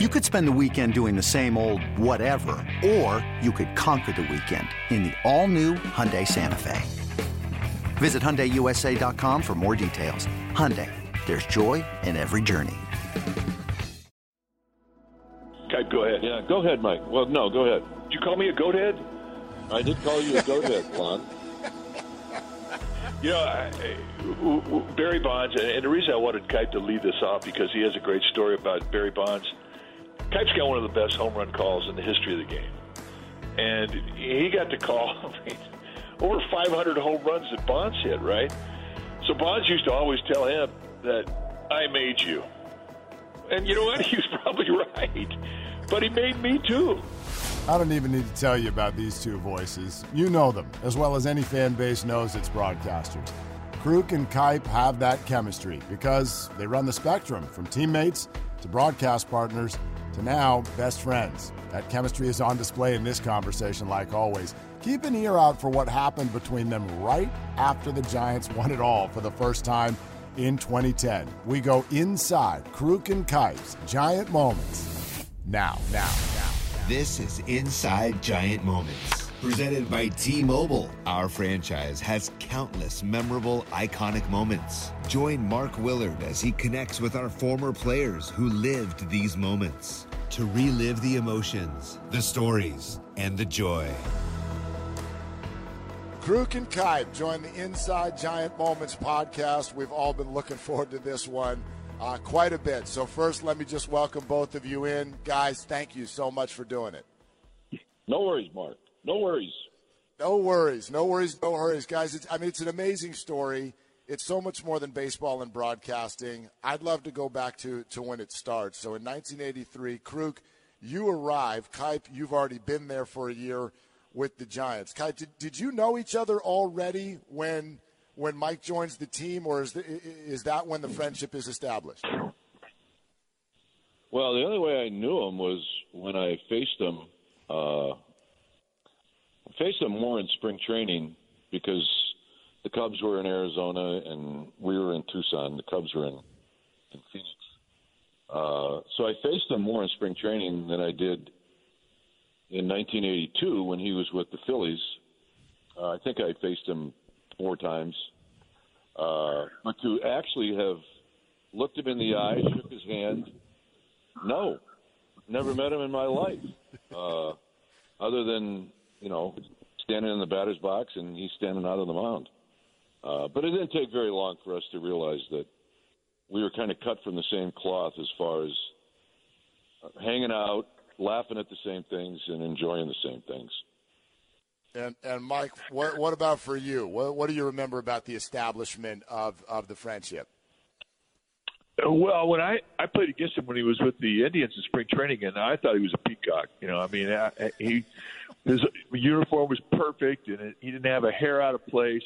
You could spend the weekend doing the same old whatever, or you could conquer the weekend in the all-new Hyundai Santa Fe. Visit HyundaiUSA.com for more details. Hyundai, there's joy in every journey. Okay, go ahead. Yeah, go ahead, Mike. Well, no, go ahead. Did you call me a goat head? I did call you a goat head, Lon. You know, I, I, Barry Bonds, and the reason I wanted Kuip to lead this off because he has a great story about Barry Bonds – Kuip's got one of the best home run calls in the history of the game. And he got to call I mean, over 500 home runs that Bonds hit, right? So Bonds used to always tell him that I made you. And you know what? He was probably right. But he made me too. I don't even need to tell you about these two voices. You know them as well as any fan base knows its broadcasters. Kruk and Kuip have that chemistry because they run the spectrum from teammates to broadcast partners to now best friends. That chemistry is on display in this conversation, like always. Keep an ear out for what happened between them right after the Giants won it all for the first time in 2010. We go inside Kruk and Kuip's Giant Moments. Now, now, now. This is Inside Giant Moments. Presented by T Mobile, our franchise has countless memorable, iconic moments. Join Mark Willard as he connects with our former players who lived these moments to relive the emotions, the stories, and the joy. Kruk and Kuip join the Inside Giant Moments podcast. We've all been looking forward to this one uh, quite a bit. So, first, let me just welcome both of you in. Guys, thank you so much for doing it. No worries, Mark. No worries. No worries. No worries. No worries, guys. It's, I mean, it's an amazing story. It's so much more than baseball and broadcasting. I'd love to go back to, to when it starts. So in 1983, Kruk, you arrive. Kuip, you've already been there for a year with the Giants. Kuip, did, did you know each other already when when Mike joins the team, or is, the, is that when the friendship is established? Well, the only way I knew him was when I faced him uh, faced them more in spring training because the Cubs were in Arizona and we were in Tucson. The Cubs were in, in Phoenix. Uh, so I faced him more in spring training than I did in 1982 when he was with the Phillies. Uh, I think I faced him four times. Uh, but to actually have looked him in the eye, shook his hand, no, never met him in my life. Uh, other than you know, standing in the batter's box and he's standing out on the mound. Uh, but it didn't take very long for us to realize that we were kind of cut from the same cloth as far as uh, hanging out, laughing at the same things, and enjoying the same things. And and Mike, what what about for you? What what do you remember about the establishment of of the friendship? Well, when I I played against him when he was with the Indians in spring training, and I thought he was a peacock. You know, I mean, he his uniform was perfect, and it, he didn't have a hair out of place.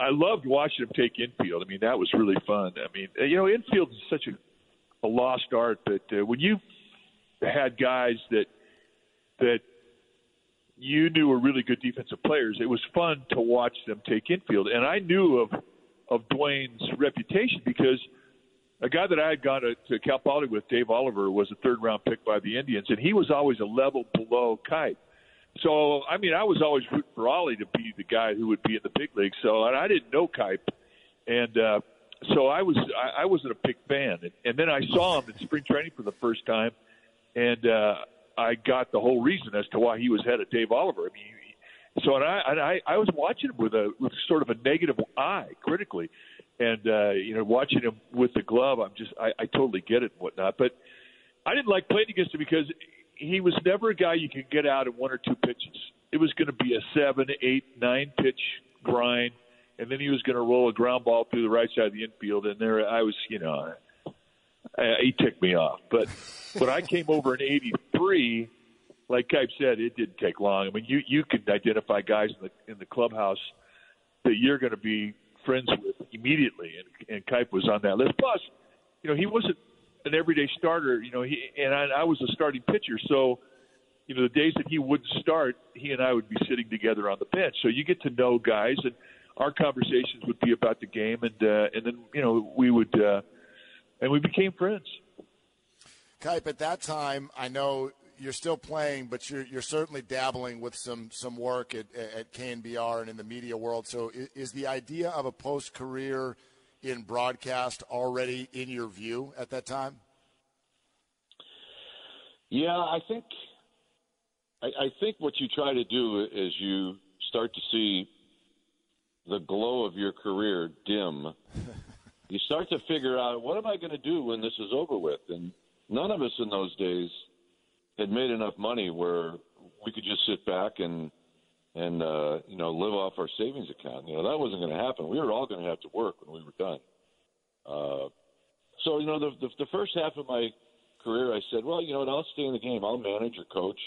I loved watching him take infield. I mean, that was really fun. I mean, you know, infield is such a, a lost art that uh, when you had guys that that you knew were really good defensive players, it was fun to watch them take infield. And I knew of of Duane's reputation because – a guy that I had gone to, to Cal Poly with, Dave Oliver, was a third round pick by the Indians, and he was always a level below Kuip. So, I mean, I was always rooting for Ollie to be the guy who would be in the big league. So, and I didn't know Kuip, and uh, so I was I, I wasn't a big fan. And, and then I saw him in spring training for the first time, and uh, I got the whole reason as to why he was head of Dave Oliver. I mean, so and I and I, I was watching him with a with sort of a negative eye, critically and uh, you know, watching him with the glove, I'm just I, I totally get it and whatnot. But I didn't like playing against him because he was never a guy you could get out in one or two pitches. It was going to be a seven, eight, nine pitch grind, and then he was going to roll a ground ball through the right side of the infield. And there, I was, you know, I, he ticked me off. But when I came over in '83, like Kuip said, it didn't take long. I mean, you you can identify guys in the in the clubhouse that you're going to be friends with immediately, and, and Kipe was on that list. Plus, you know, he wasn't an everyday starter. You know, he and I, I was a starting pitcher, so you know the days that he wouldn't start, he and I would be sitting together on the bench. So you get to know guys, and our conversations would be about the game, and uh, and then you know we would uh, and we became friends. Kuip, at that time, I know you're still playing, but you're you're certainly dabbling with some some work at at KNBR and in the media world. So, is, is the idea of a post career in broadcast already in your view at that time? Yeah, I think I, I think what you try to do is you start to see the glow of your career dim. you start to figure out what am I going to do when this is over with, and none of us in those days had made enough money where we could just sit back and and uh, you know live off our savings account. You know that wasn't going to happen. We were all going to have to work when we were done. Uh, so you know the, the the first half of my career, I said, well, you know what, I'll stay in the game. I'll manage or coach.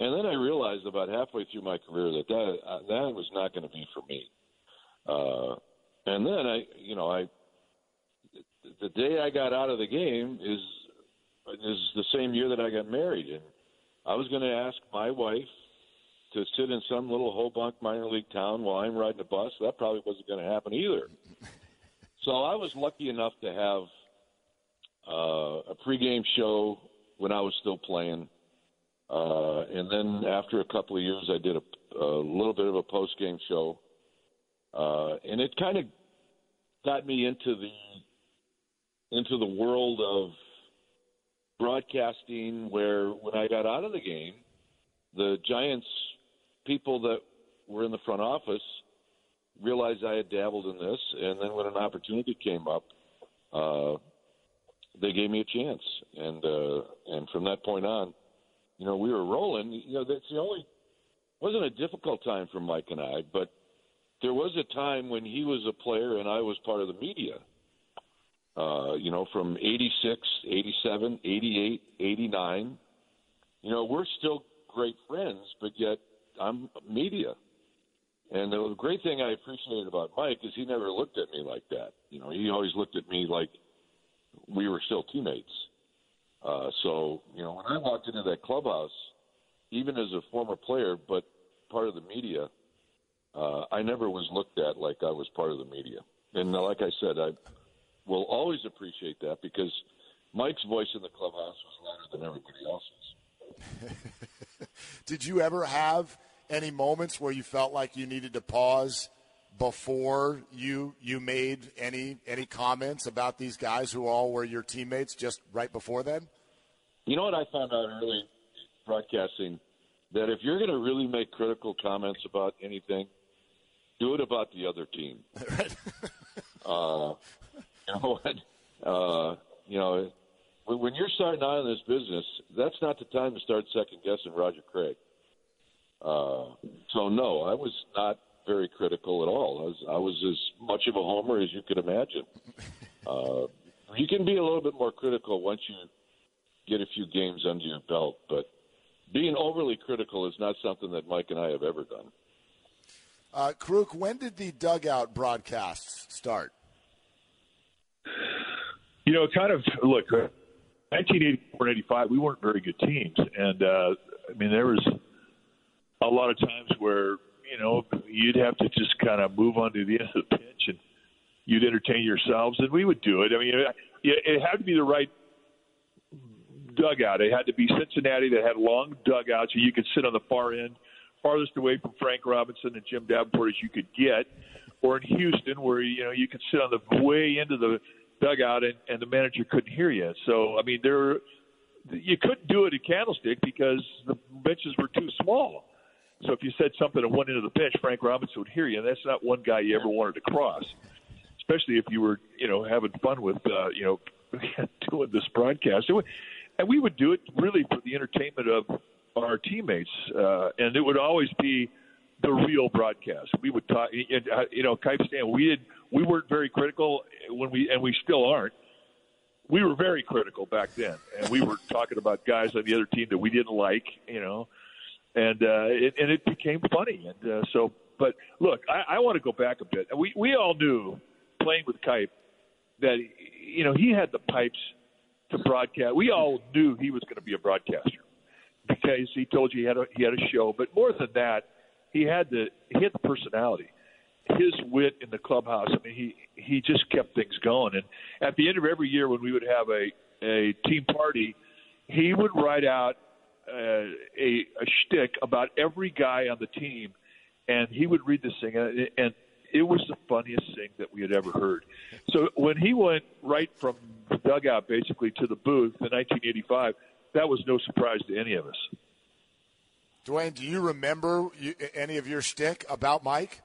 And then I realized about halfway through my career that that, uh, that was not going to be for me. Uh, and then I, you know, I the day I got out of the game is is the same year that I got married, and I was going to ask my wife to sit in some little Hobunk minor league town while I'm riding a bus. That probably wasn't going to happen either. so I was lucky enough to have uh, a pregame show when I was still playing, uh, and then after a couple of years, I did a, a little bit of a postgame show, uh, and it kind of got me into the into the world of broadcasting where when I got out of the game, the Giants people that were in the front office realized I had dabbled in this, and then when an opportunity came up, uh, they gave me a chance, and uh, and from that point on, you know, we were rolling. You know, that's the only wasn't a difficult time for Mike and I, but there was a time when he was a player and I was part of the media uh, you know, from 86, 87, 88, 89. You know, we're still great friends, but yet I'm media. And the great thing I appreciated about Mike is he never looked at me like that. You know, he always looked at me like we were still teammates. Uh, so, you know, when I walked into that clubhouse, even as a former player, but part of the media, uh, I never was looked at like I was part of the media. And like I said, I will always appreciate that because Mike's voice in the clubhouse was louder than everybody else's. Did you ever have any moments where you felt like you needed to pause before you you made any any comments about these guys who all were your teammates just right before then? You know what I found out early broadcasting that if you're going to really make critical comments about anything, do it about the other team. uh, you know what? Uh, you know, when you're starting out in this business, that's not the time to start second guessing Roger Craig. Uh, so no, I was not very critical at all. I was, I was as much of a homer as you could imagine. Uh, you can be a little bit more critical once you get a few games under your belt, but being overly critical is not something that Mike and I have ever done. Uh, Kruk, when did the dugout broadcasts start? You know, kind of look, 1984 and 85, we weren't very good teams, and uh, I mean there was a lot of times where you know you'd have to just kind of move on to the end of the pitch and you'd entertain yourselves, and we would do it. I mean, it, it had to be the right dugout. It had to be Cincinnati that had long dugouts, so you could sit on the far end, farthest away from Frank Robinson and Jim Davenport as you could get, or in Houston where you know you could sit on the way into the dugout and, and the manager couldn't hear you. So I mean, there you couldn't do it at Candlestick because the benches were too small. So if you said something at one end of the bench, Frank Robinson would hear you, and that's not one guy you ever wanted to cross, especially if you were, you know, having fun with, uh, you know, doing this broadcast. And we would do it really for the entertainment of our teammates, uh, and it would always be the real broadcast. We would talk, uh, you know, Kipe Stan. We did, we weren't very critical when we, and we still aren't. We were very critical back then, and we were talking about guys on the other team that we didn't like, you know, and uh, it, and it became funny. And uh, so, but look, I, I want to go back a bit. We we all knew playing with Kuip that you know he had the pipes to broadcast. We all knew he was going to be a broadcaster because he told you he had a he had a show. But more than that, he had the he had the personality, his wit in the clubhouse. I mean, he he just kept things going. And at the end of every year, when we would have a a team party, he would write out uh, a, a shtick about every guy on the team, and he would read this thing, and, and it was the funniest thing that we had ever heard. So when he went right from the dugout basically to the booth in 1985, that was no surprise to any of us. Duane, do you remember any of your shtick about Mike?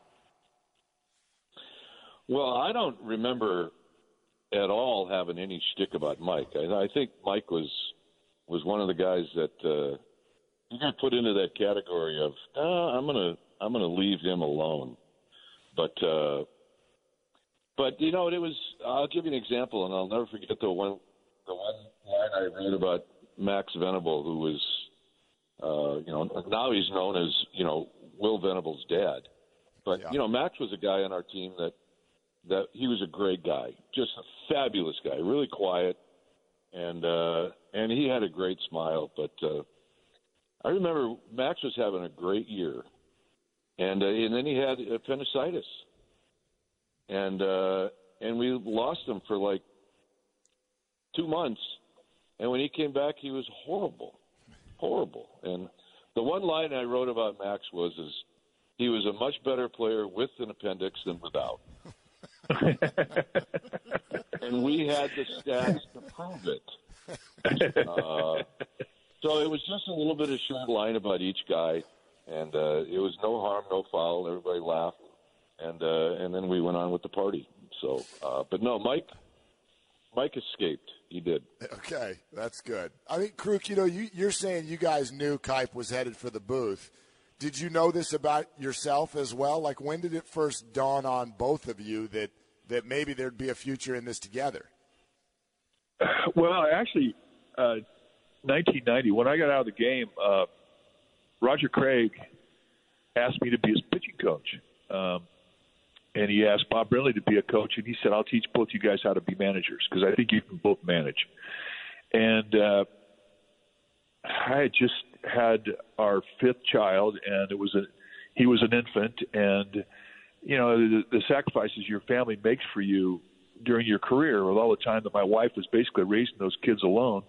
Well, I don't remember at all having any shtick about Mike. I, I think Mike was was one of the guys that uh, you got put into that category of uh, I'm gonna I'm gonna leave him alone. But uh, but you know it was. I'll give you an example, and I'll never forget the one the one line I read about Max Venable, who was uh, you know now he's known as you know Will Venable's dad. But yeah. you know Max was a guy on our team that that he was a great guy, just a fabulous guy, really quiet, and uh, and he had a great smile. But uh, I remember Max was having a great year, and uh, and then he had appendicitis, and uh, and we lost him for like two months, and when he came back, he was horrible, horrible. And the one line I wrote about Max was is he was a much better player with an appendix than without. And we had the stats to prove it. Uh, so it was just a little bit of short line about each guy, and uh, it was no harm, no foul. Everybody laughed, and uh, and then we went on with the party. So, uh, but no, Mike, Mike escaped. He did. Okay, that's good. I mean, Kruk, you know, you, you're saying you guys knew Kuip was headed for the booth. Did you know this about yourself as well? Like, when did it first dawn on both of you that that maybe there'd be a future in this together? Well, actually, uh, 1990, when I got out of the game, uh, Roger Craig asked me to be his pitching coach. Um, and he asked Bob Brenly to be a coach, and he said, "I'll teach both you guys how to be managers because I think you can both manage." And uh, I had just had our fifth child, and it was a he was an infant, and you know the, the sacrifices your family makes for you during your career, with all the time that my wife was basically raising those kids alone.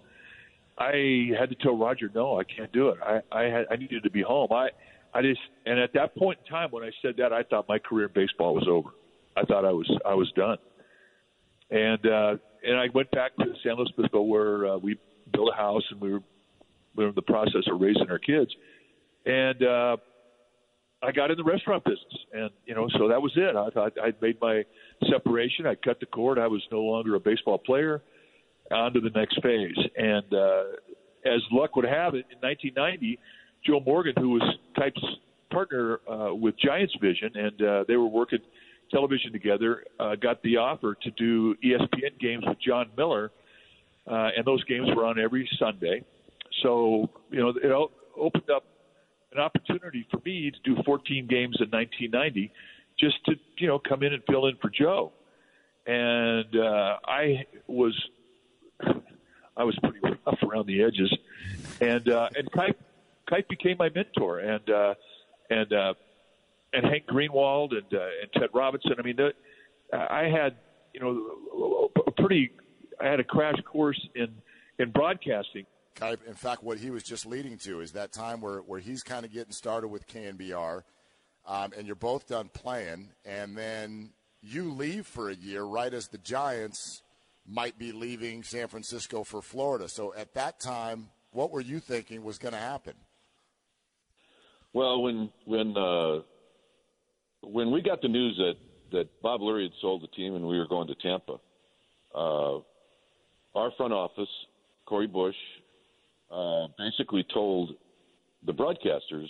I had to tell Roger, no, I can't do it. I I, had, I needed to be home. I I just and at that point in time when I said that, I thought my career in baseball was over. I thought I was I was done. And uh, and I went back to San Luis Obispo where uh, we built a house and we were we were in the process of raising our kids. And uh, I got in the restaurant business, and you know, so that was it. I thought I'd made my separation. I cut the cord. I was no longer a baseball player. On to the next phase, and uh, as luck would have it, in 1990, Joe Morgan, who was Kuip's partner uh, with Giants Vision, and uh, they were working television together, uh, got the offer to do ESPN games with Jon Miller, uh, and those games were on every Sunday. So you know, it opened up an opportunity for me to do 14 games in 1990, just to you know come in and fill in for Joe. And uh, I was I was pretty rough around the edges, and uh, and Kuip, Kuip became my mentor, and uh, and uh, and Hank Greenwald and uh, and Ted Robinson. I mean, the, I had you know a pretty I had a crash course in in broadcasting in fact, what he was just leading to is that time where, where he's kind of getting started with KNBR, um, and you're both done playing, and then you leave for a year right as the Giants might be leaving San Francisco for Florida. So at that time, what were you thinking was going to happen? Well, when when uh, when we got the news that that Bob Lurie had sold the team and we were going to Tampa, uh, our front office, Corey Busch, uh, basically told the broadcasters,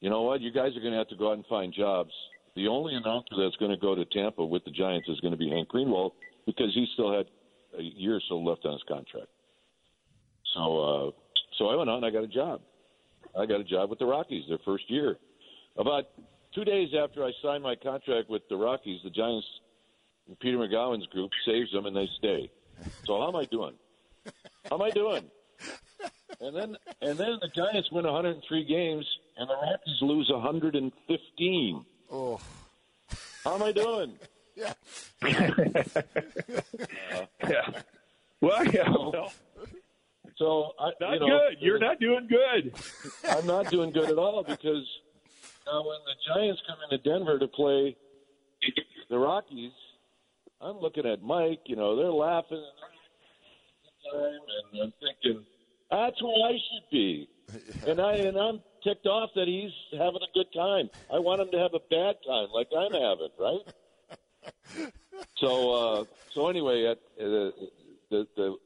you know what, you guys are going to have to go out and find jobs. The only announcer that's going to go to Tampa with the Giants is going to be Hank Greenwald because he still had a year or so left on his contract. So, uh, so I went out and I got a job. I got a job with the Rockies their first year. About two days after I signed my contract with the Rockies, the Giants, Peter Magowan's group saves them and they stay. So how am I doing? How am I doing? And then and then the Giants win 103 games and the Rockies lose 115. Oh, how am I doing? yeah. uh, yeah. Well, yeah. Well, so I, not you know, good. You're not doing good. I'm not doing good at all because now when the Giants come into Denver to play the Rockies, I'm looking at Mike. You know, they're laughing and I'm thinking that's where I should be. And I and I'm ticked off that he's having a good time. I want him to have a bad time like I'm having, right? so uh, so anyway, uh, the the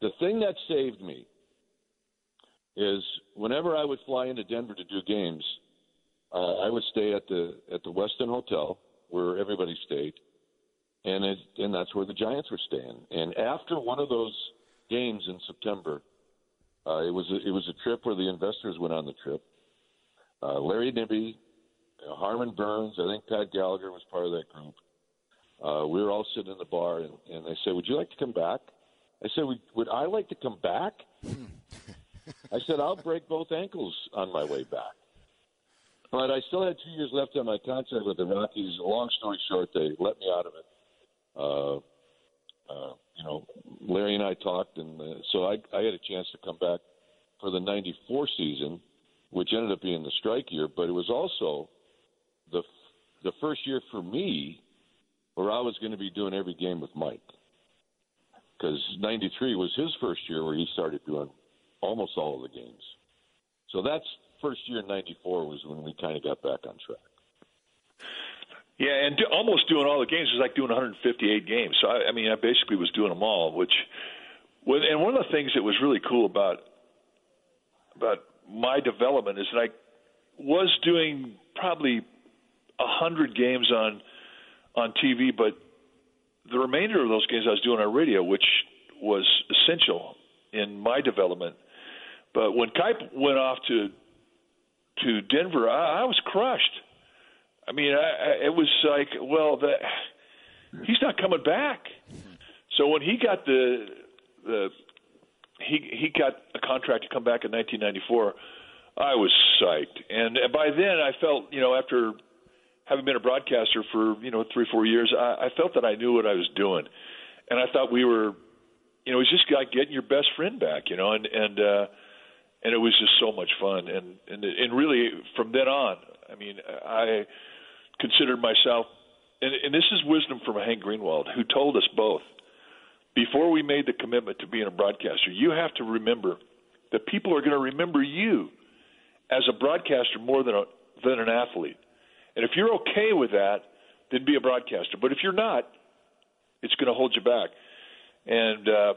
the thing that saved me is whenever I would fly into Denver to do games, uh, I would stay at the at the Westin Hotel where everybody stayed, and it, and that's where the Giants were staying. And after one of those games in September, uh, it was a, it was a trip where the investors went on the trip. Uh, Larry Nibby, uh, Harmon Burns, I think Pat Gallagher was part of that group. Uh, we were all sitting in the bar, and, and they said, "Would you like to come back?" I said, "Would, would I like to come back?" I said, "I'll break both ankles on my way back." But I still had two years left on my contract with the Rockies. Long story short, they let me out of it. Uh, uh, you know, Larry and I talked, and uh, so I, I had a chance to come back for the '94 season, which ended up being the strike year. But it was also the the first year for me where I was going to be doing every game with Mike, because '93 was his first year where he started doing almost all of the games. So that's first year '94 was when we kind of got back on track. Yeah, and do, almost doing all the games is like doing 158 games. So I, I mean, I basically was doing them all. Which, and one of the things that was really cool about about my development is that I was doing probably a hundred games on on TV, but the remainder of those games I was doing on radio, which was essential in my development. But when Kuip went off to to Denver, I, I was crushed. I mean, I, it was like, well, the, he's not coming back. So when he got the the he he got a contract to come back in 1994, I was psyched, and by then I felt, you know, after having been a broadcaster for you know three four years, I, I felt that I knew what I was doing, and I thought we were, you know, it's just like getting your best friend back, you know, and and uh, and it was just so much fun, and and and really from then on, I mean, I considered myself, and, and this is wisdom from Hank Greenwald, who told us both before we made the commitment to being a broadcaster, you have to remember that people are going to remember you as a broadcaster more than a, than an athlete. And if you're okay with that, then be a broadcaster. But if you're not, it's going to hold you back. And uh,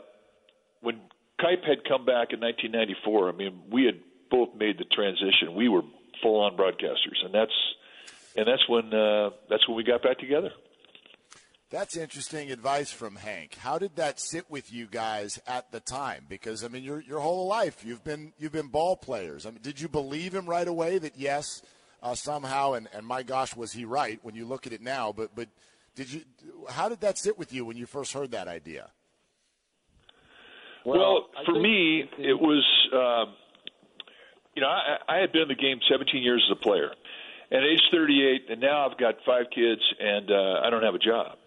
when Kuip had come back in 1994, I mean, we had both made the transition. We were full-on broadcasters, and that's and that's when uh, that's when we got back together. That's interesting advice from Hank. How did that sit with you guys at the time? Because I mean, your your whole life you've been you've been ball players. I mean, did you believe him right away that yes, uh, somehow, and and my gosh, was he right when you look at it now? But but did you? How did that sit with you when you first heard that idea? Well, well for me, it was. Uh, you know, I, I had been in the game 17 years as a player at age 38, and now I've got five kids, and uh, I don't have a job.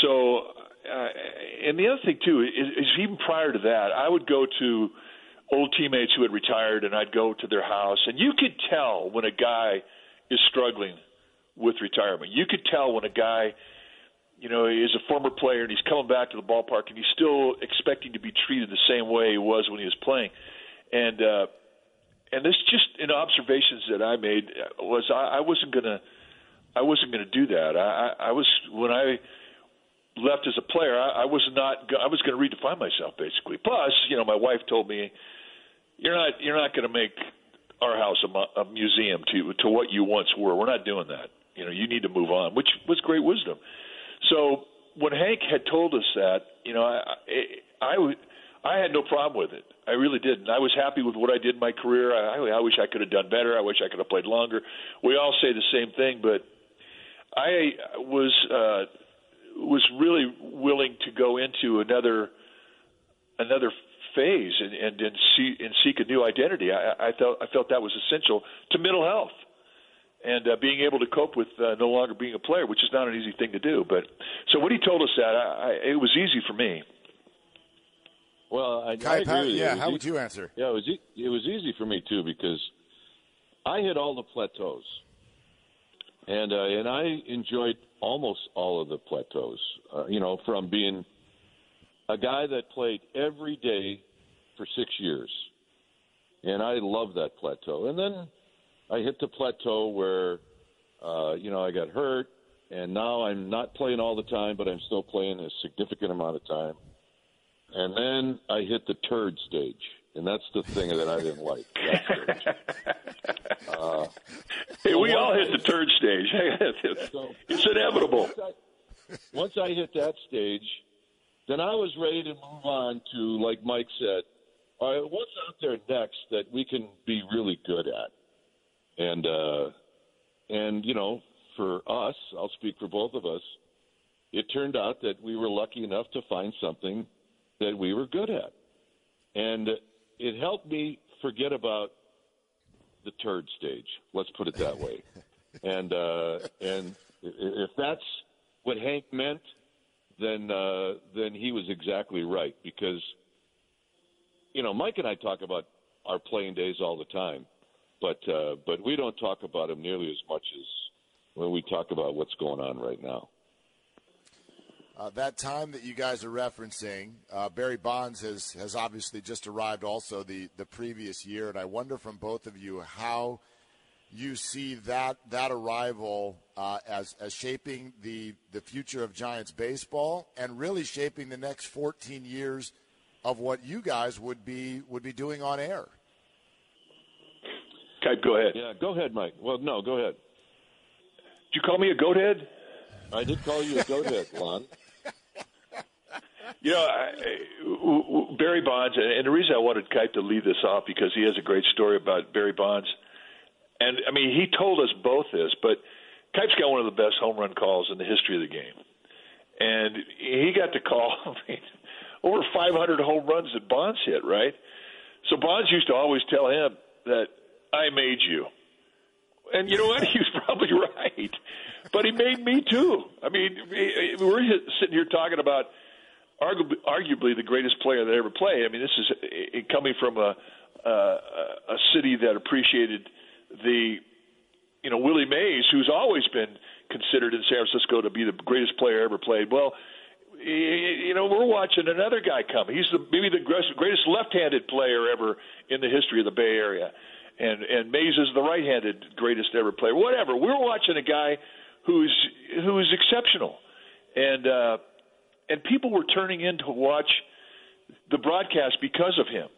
So, uh, and the other thing too is, is even prior to that, I would go to old teammates who had retired, and I'd go to their house, and you could tell when a guy is struggling with retirement. You could tell when a guy, you know, is a former player and he's coming back to the ballpark and he's still expecting to be treated the same way he was when he was playing. And uh, and this just in observations that I made was I, I wasn't gonna I wasn't gonna do that. I, I, was when I left as a player, I, I was not I was to redefine myself basically. Plus, you know, my wife told me you're not you're not to make our house a, a museum to to what you once were. We're not doing that. You know, you need to move on, which was great wisdom. So when Hank had told us that, you know, I I, I I had no problem with it. I really didn't. I was happy with what I did in my career. I, I wish I could have done better. I wish I could have played longer. We all say the same thing, but I was uh, was really willing to go into another another phase and and, and see and seek a new identity. I, I felt I felt that was essential to mental health and uh, being able to cope with uh, no longer being a player, which is not an easy thing to do. But so when he told us that, I, I, it was easy for me. Well, I, Kai, I agree with yeah, how would you answer? Yeah, it was e- it was easy for me too because I hit all the plateaus, and uh, and I enjoyed almost all of the plateaus. Uh, you know, from being a guy that played every day for six years, and I loved that plateau. And then I hit the plateau where uh, you know I got hurt, and now I'm not playing all the time, but I'm still playing a significant amount of time. And then I hit the turd stage, and that's the thing that I didn't like. That. Uh, Hey, we all hit the turd stage. it's inevitable. once I, once I hit that stage, then I was ready to move on to, like Mike said, all right, what's out there next that we can be really good at? And uh, and you know, for us, I'll speak for both of us. It turned out that we were lucky enough to find something that we were good at, and it helped me forget about the turd stage. Let's put it that way. and uh, and if that's what Hank meant, then uh, then he was exactly right because you know Mike and I talk about our playing days all the time, but uh, but we don't talk about them nearly as much as when we talk about what's going on right now. Uh, that time that you guys are referencing, uh, Barry Bonds has, has obviously just arrived also the, the previous year, and I wonder from both of you how you see that that arrival uh, as as shaping the the future of Giants baseball and really shaping the next 14 years of what you guys would be would be doing on air. Kuip, go ahead. Yeah, go ahead, Mike. Well, no, go ahead. Did you call me a goat head? I did call you a goat head, Lon. You know, I, Barry Bonds, and the reason I wanted Kuip to lead this off because he has a great story about Barry Bonds. And I mean, he told us both this, but Kuip's got one of the best home run calls in the history of the game. And he got to call I mean, over 500 home runs that Bonds hit, right? So Bonds used to always tell him that I made you. And you know what? He was probably right. But he made me too. I mean, we're sitting here talking about arguably, arguably the greatest player that ever played. I mean, this is uh, coming from a uh, a city that appreciated the you know Willie Mays, who's always been considered in San Francisco to be the greatest player ever played. Well, you know, we're watching another guy come. He's the maybe the greatest left-handed player ever in the history of the Bay Area, and and Mays is the right-handed greatest ever player. Whatever. We're watching a guy who's who's exceptional, and uh, and people were turning in to watch the broadcast because of him,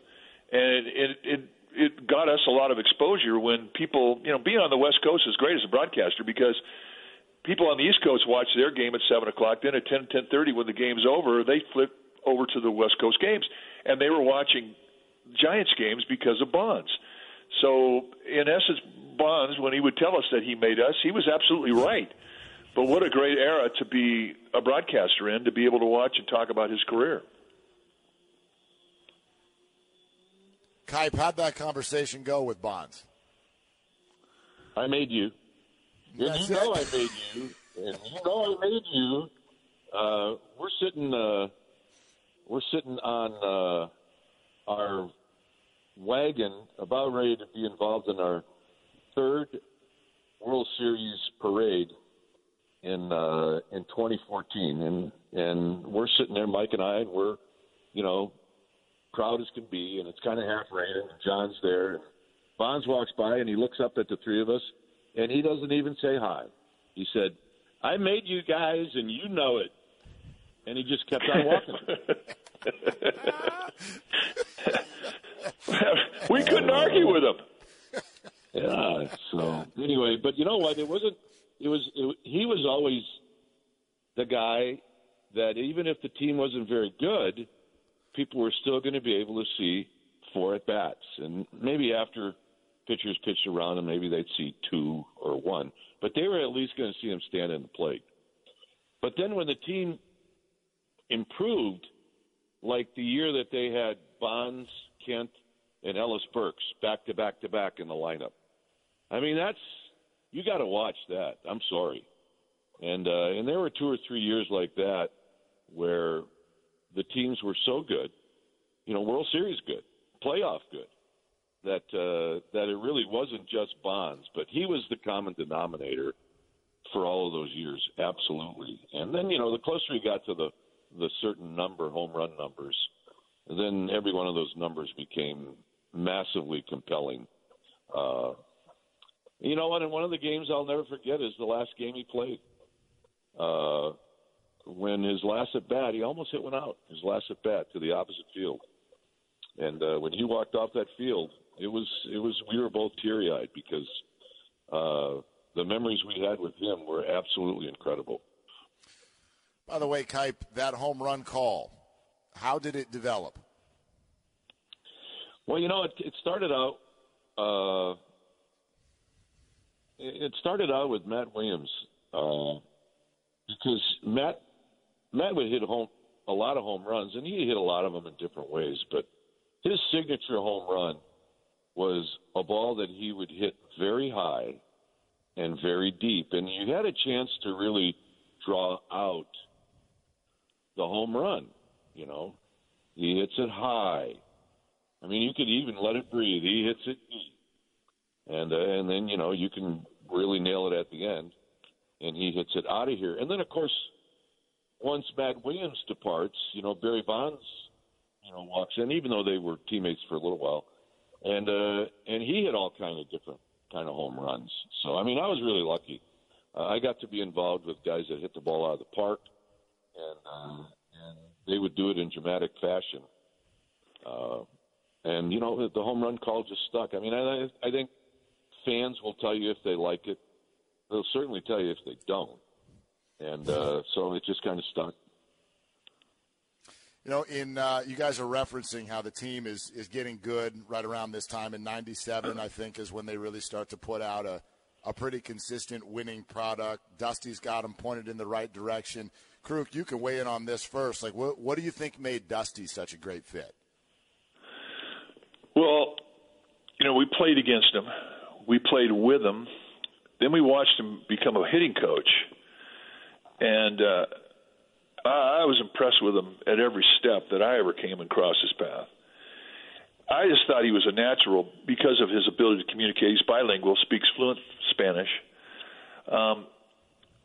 and it it it got us a lot of exposure when people you know being on the West Coast is great as a broadcaster because people on the East Coast watch their game at seven o'clock. Then at ten ten thirty, when the game's over, they flip over to the West Coast games, and they were watching Giants games because of Bonds. So in essence, Bonds, when he would tell us that he made us, he was absolutely right. But what a great era to be a broadcaster in, to be able to watch and talk about his career. Kuip, how'd that conversation go with Bonds? I made you. And you know it. I made you. And you know I made you. Uh, we're sitting. Uh, we're sitting on uh, our wagon, about ready to be involved in our third World Series parade in uh, in 2014, and and we're sitting there, Mike and I, and we're, you know, proud as can be, and it's kind of half raining. And John's there, and Bonds walks by, and he looks up at the three of us, and he doesn't even say hi. He said, "I made you guys, and you know it," and he just kept on walking. we couldn't argue with him. Yeah. So anyway, but you know what? It wasn't. It was. It, he was always the guy that even if the team wasn't very good, people were still going to be able to see four at bats, and maybe after pitchers pitched around them, maybe they'd see two or one, but they were at least going to see him stand in the plate. But then when the team improved, like the year that they had Bonds, Kent, and Ellis Burks back to back to back in the lineup. I mean, that's you got to watch that. I'm sorry, and uh, and there were two or three years like that where the teams were so good you know, World Series good, playoff good. That uh, that it really wasn't just Bonds, but he was the common denominator for all of those years, absolutely. And then you know, the closer he got to the the certain number home run numbers, then every one of those numbers became massively compelling. Uh, you know what? And one of the games I'll never forget is the last game he played. Uh, when his last at bat, he almost hit one out. His last at bat to the opposite field, and uh, when he walked off that field, it was it was we were both teary eyed because uh, the memories we had with him were absolutely incredible. By the way, Kuip, that home run call, how did it develop? Well, you know, it, it started out. Uh, it started out with Matt Williams uh, because Matt Matt would hit home a lot of home runs, and he hit a lot of them in different ways. But his signature home run was a ball that he would hit very high and very deep, and you had a chance to really draw out the home run. You know, he hits it high. I mean, you could even let it breathe. He hits it deep, and uh, and then you know you can really nail it at the end, and he hits it out of here. And then of course, once Matt Williams departs, you know Barry Bonds, you know walks in, even though they were teammates for a little while, and uh, and he hit all kind of different kind of home runs. So I mean, I was really lucky. Uh, I got to be involved with guys that hit the ball out of the park, and uh, and they would do it in dramatic fashion. Uh, and you know, the home run call just stuck. I mean, I I think fans will tell you if they like it. They'll certainly tell you if they don't. And uh, so it just kind of stuck. You know, in uh, you guys are referencing how the team is is getting good right around this time in '97. I think is when they really start to put out a a pretty consistent winning product. Dusty's got them pointed in the right direction. Kruk, you can weigh in on this first. Like, what what do you think made Dusty such a great fit? Well, you know, we played against him, we played with him, then we watched him become a hitting coach, and uh, I was impressed with him at every step that I ever came across his path. I just thought he was a natural because of his ability to communicate. He's bilingual, speaks fluent Spanish. Um,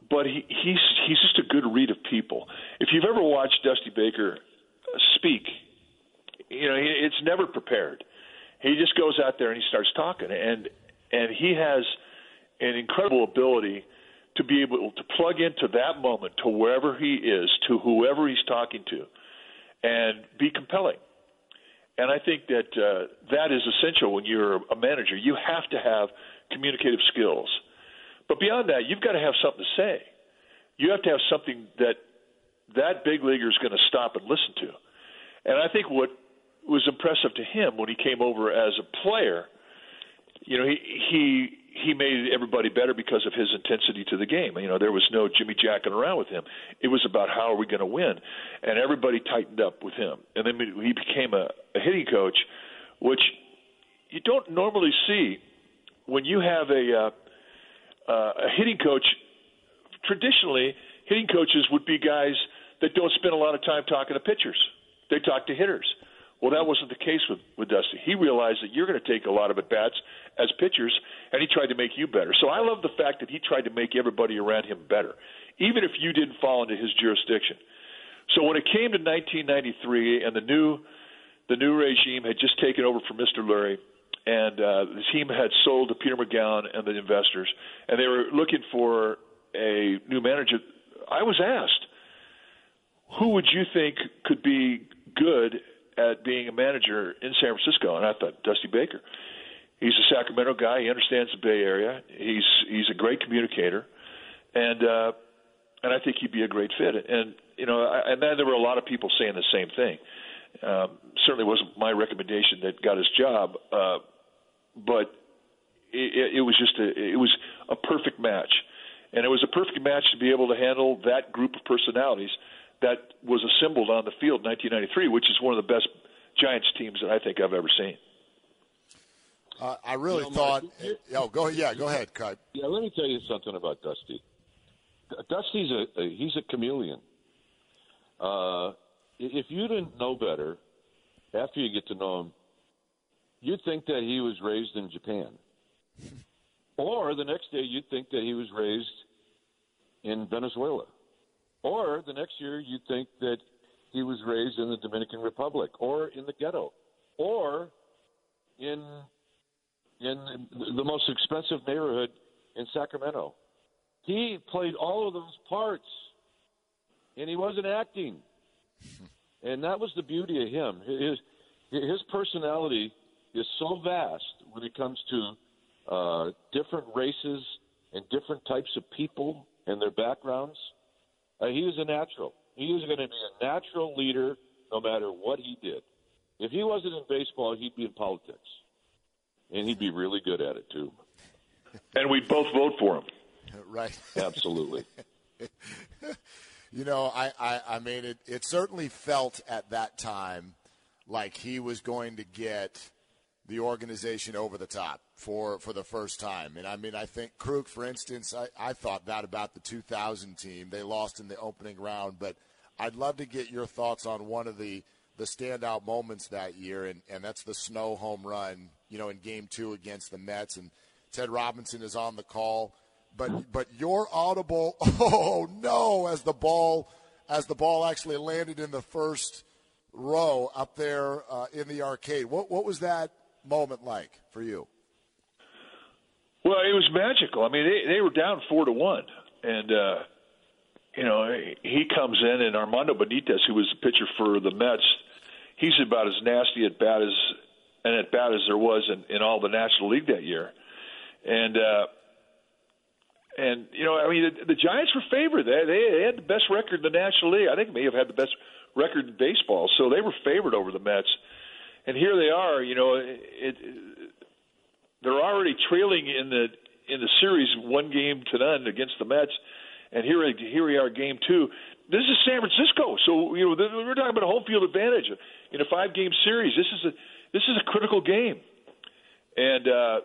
but he, he's he's just a good read of people. If you've ever watched Dusty Baker speak, you know it's never prepared. He just goes out there and he starts talking, and and he has an incredible ability to be able to plug into that moment to wherever he is, to whoever he's talking to, and be compelling. And I think that uh, that is essential when you're a manager. You have to have communicative skills. But beyond that, you've got to have something to say. You have to have something that that big leaguer is going to stop and listen to. And I think what was impressive to him when he came over as a player, you know, he he he made everybody better because of his intensity to the game. You know, there was no Jimmy jacking around with him. It was about how are we going to win, and everybody tightened up with him. And then he became a, a hitting coach, which you don't normally see when you have a uh, uh, a hitting coach. Traditionally, hitting coaches would be guys that don't spend a lot of time talking to pitchers. They talk to hitters. Well, that wasn't the case with, with Dusty. He realized that you're going to take a lot of at bats as pitchers, and he tried to make you better. So I love the fact that he tried to make everybody around him better, even if you didn't fall into his jurisdiction. So when it came to 1993 and the new the new regime had just taken over from Mr. Lurie, and uh, the team had sold to Peter Magowan and the investors, and they were looking for a new manager. I was asked, who would you think could be good at being a manager in San Francisco, and I thought Dusty Baker. He's a Sacramento guy. He understands the Bay Area. He's he's a great communicator, and uh, and I think he'd be a great fit. And you know, I, and then there were a lot of people saying the same thing. Um, certainly wasn't my recommendation that got his job, uh, but it, it was just a it was a perfect match, and it was a perfect match to be able to handle that group of personalities that was assembled on the field in 1993, which is one of the best Giants teams that I think I've ever seen. Uh, I really you know, thought. Mark, oh, go yeah, go ahead, Cut. Yeah, let me tell you something about Dusty. Dusty's a, a he's a chameleon. Uh, if you didn't know better, after you get to know him, you'd think that he was raised in Japan. Or the next day, you'd think that he was raised in Venezuela. Or the next year, you'd think that he was raised in the Dominican Republic or in the ghetto or in in the most expensive neighborhood in Sacramento. He played all of those parts, and he wasn't acting. And that was the beauty of him. His his personality is so vast when it comes to uh, different races and different types of people and their backgrounds. Uh, he was a natural. He was going to be a natural leader no matter what he did. If he wasn't in baseball, he'd be in politics, and he'd be really good at it too. And we'd both vote for him. Right. Absolutely. you know, I, I, I mean, it, it certainly felt at that time like he was going to get the organization over the top for, for the first time. And I mean, I think Kruk, for instance, I, I thought that about the 2000 team. They lost in the opening round, but I'd love to get your thoughts on one of the, the standout moments that year, and, and that's the snow home run, you know, in game two against the Mets. And Ted Robinson is on the call. But but your audible oh no as the ball as the ball actually landed in the first row up there uh, in the arcade. What what was that moment like for you? Well, it was magical. I mean, they they were down four to one, and uh, you know he comes in, and Armando Benitez, who was the pitcher for the Mets, he's about as nasty at bat as and at bat as there was in, in all the National League that year, and. uh and you know, I mean, the, the Giants were favored. They, they had the best record in the National League. I think may have had the best record in baseball, so they were favored over the Mets. And here they are. You know, it, it, they're already trailing in the in the series one game to none against the Mets. And here here we are, game two. This is San Francisco, so you know we're talking about a home field advantage in a five game series. This is a this is a critical game, and. uh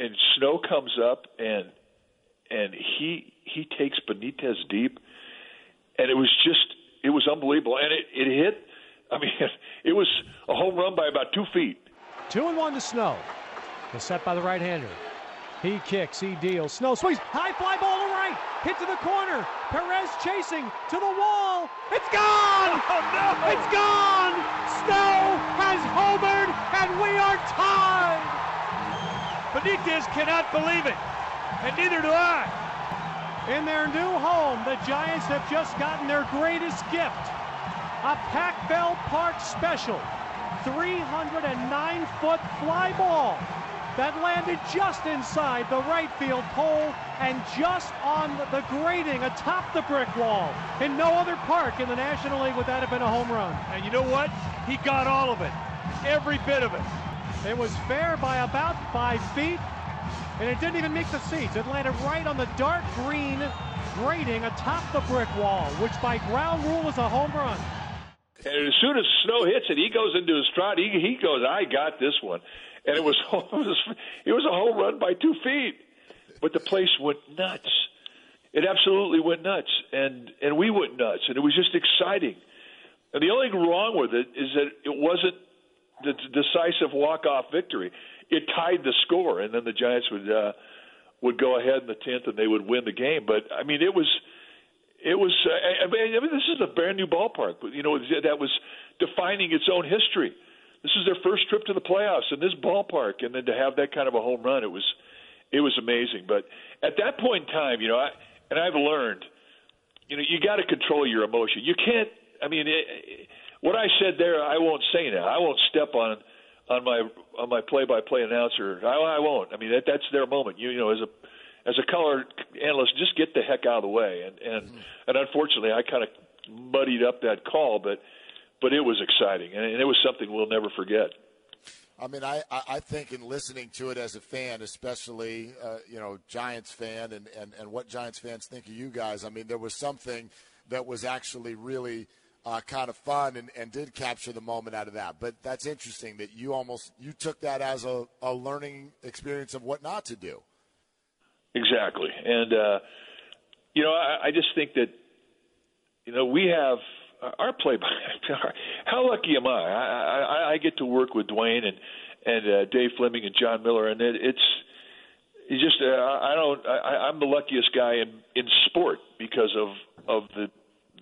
and Snow comes up and and he he takes Benitez deep, and it was just it was unbelievable, and it it hit. I mean, it was a home run by about two feet. Two and one to Snow. The set by the right-hander. He kicks, he deals. Snow swings, high fly ball to right, hit to the corner. Perez chasing to the wall. It's gone! Oh no! It's gone! Snow has homered, and we are tied. Benitez cannot believe it, and neither do I. In their new home, the Giants have just gotten their greatest gift a Pac Bell Park special 309 foot fly ball that landed just inside the right field pole and just on the grading atop the brick wall. In no other park in the National League would that have been a home run. And you know what? He got all of it, every bit of it. It was fair by about five feet, and it didn't even make the seats. It landed right on the dark green grating atop the brick wall, which by ground rule is a home run. And as soon as Snow hits it, he goes into his stride. He, he goes, "I got this one," and it was it was it was a home run by two feet. But the place went nuts. It absolutely went nuts, and and we went nuts, and it was just exciting. And the only thing wrong with it is that it wasn't the decisive walk-off victory. It tied the score, and then the Giants would uh, would go ahead in the tenth, and they would win the game. But I mean, it was it was. Uh, I mean, this is a brand new ballpark. You know, that was defining its own history. This is their first trip to the playoffs in this ballpark, and then to have that kind of a home run, it was it was amazing. But at that point in time, you know, I, and I've learned, you know, you got to control your emotion. You can't. I mean. It, what I said there, I won't say now. I won't step on on my on my play-by-play announcer. I, I won't. I mean, that, that's their moment. You, you know, as a as a color analyst, just get the heck out of the way. And and mm-hmm. and unfortunately, I kind of muddied up that call, but but it was exciting, and, it was something we'll never forget. I mean, I, I think in listening to it as a fan, especially, uh, you know, Giants fan and, and, and what Giants fans think of you guys, I mean, there was something that was actually really – uh, kind of fun and, and did capture the moment out of that. But that's interesting that you almost you took that as a, a learning experience of what not to do. Exactly, and uh, you know I, I just think that you know we have our play by how lucky am I? I, I I get to work with Duane and and uh, Dave Fleming and Jon Miller, and it, it's it's just uh, I don't I, I'm the luckiest guy in in sport because of of the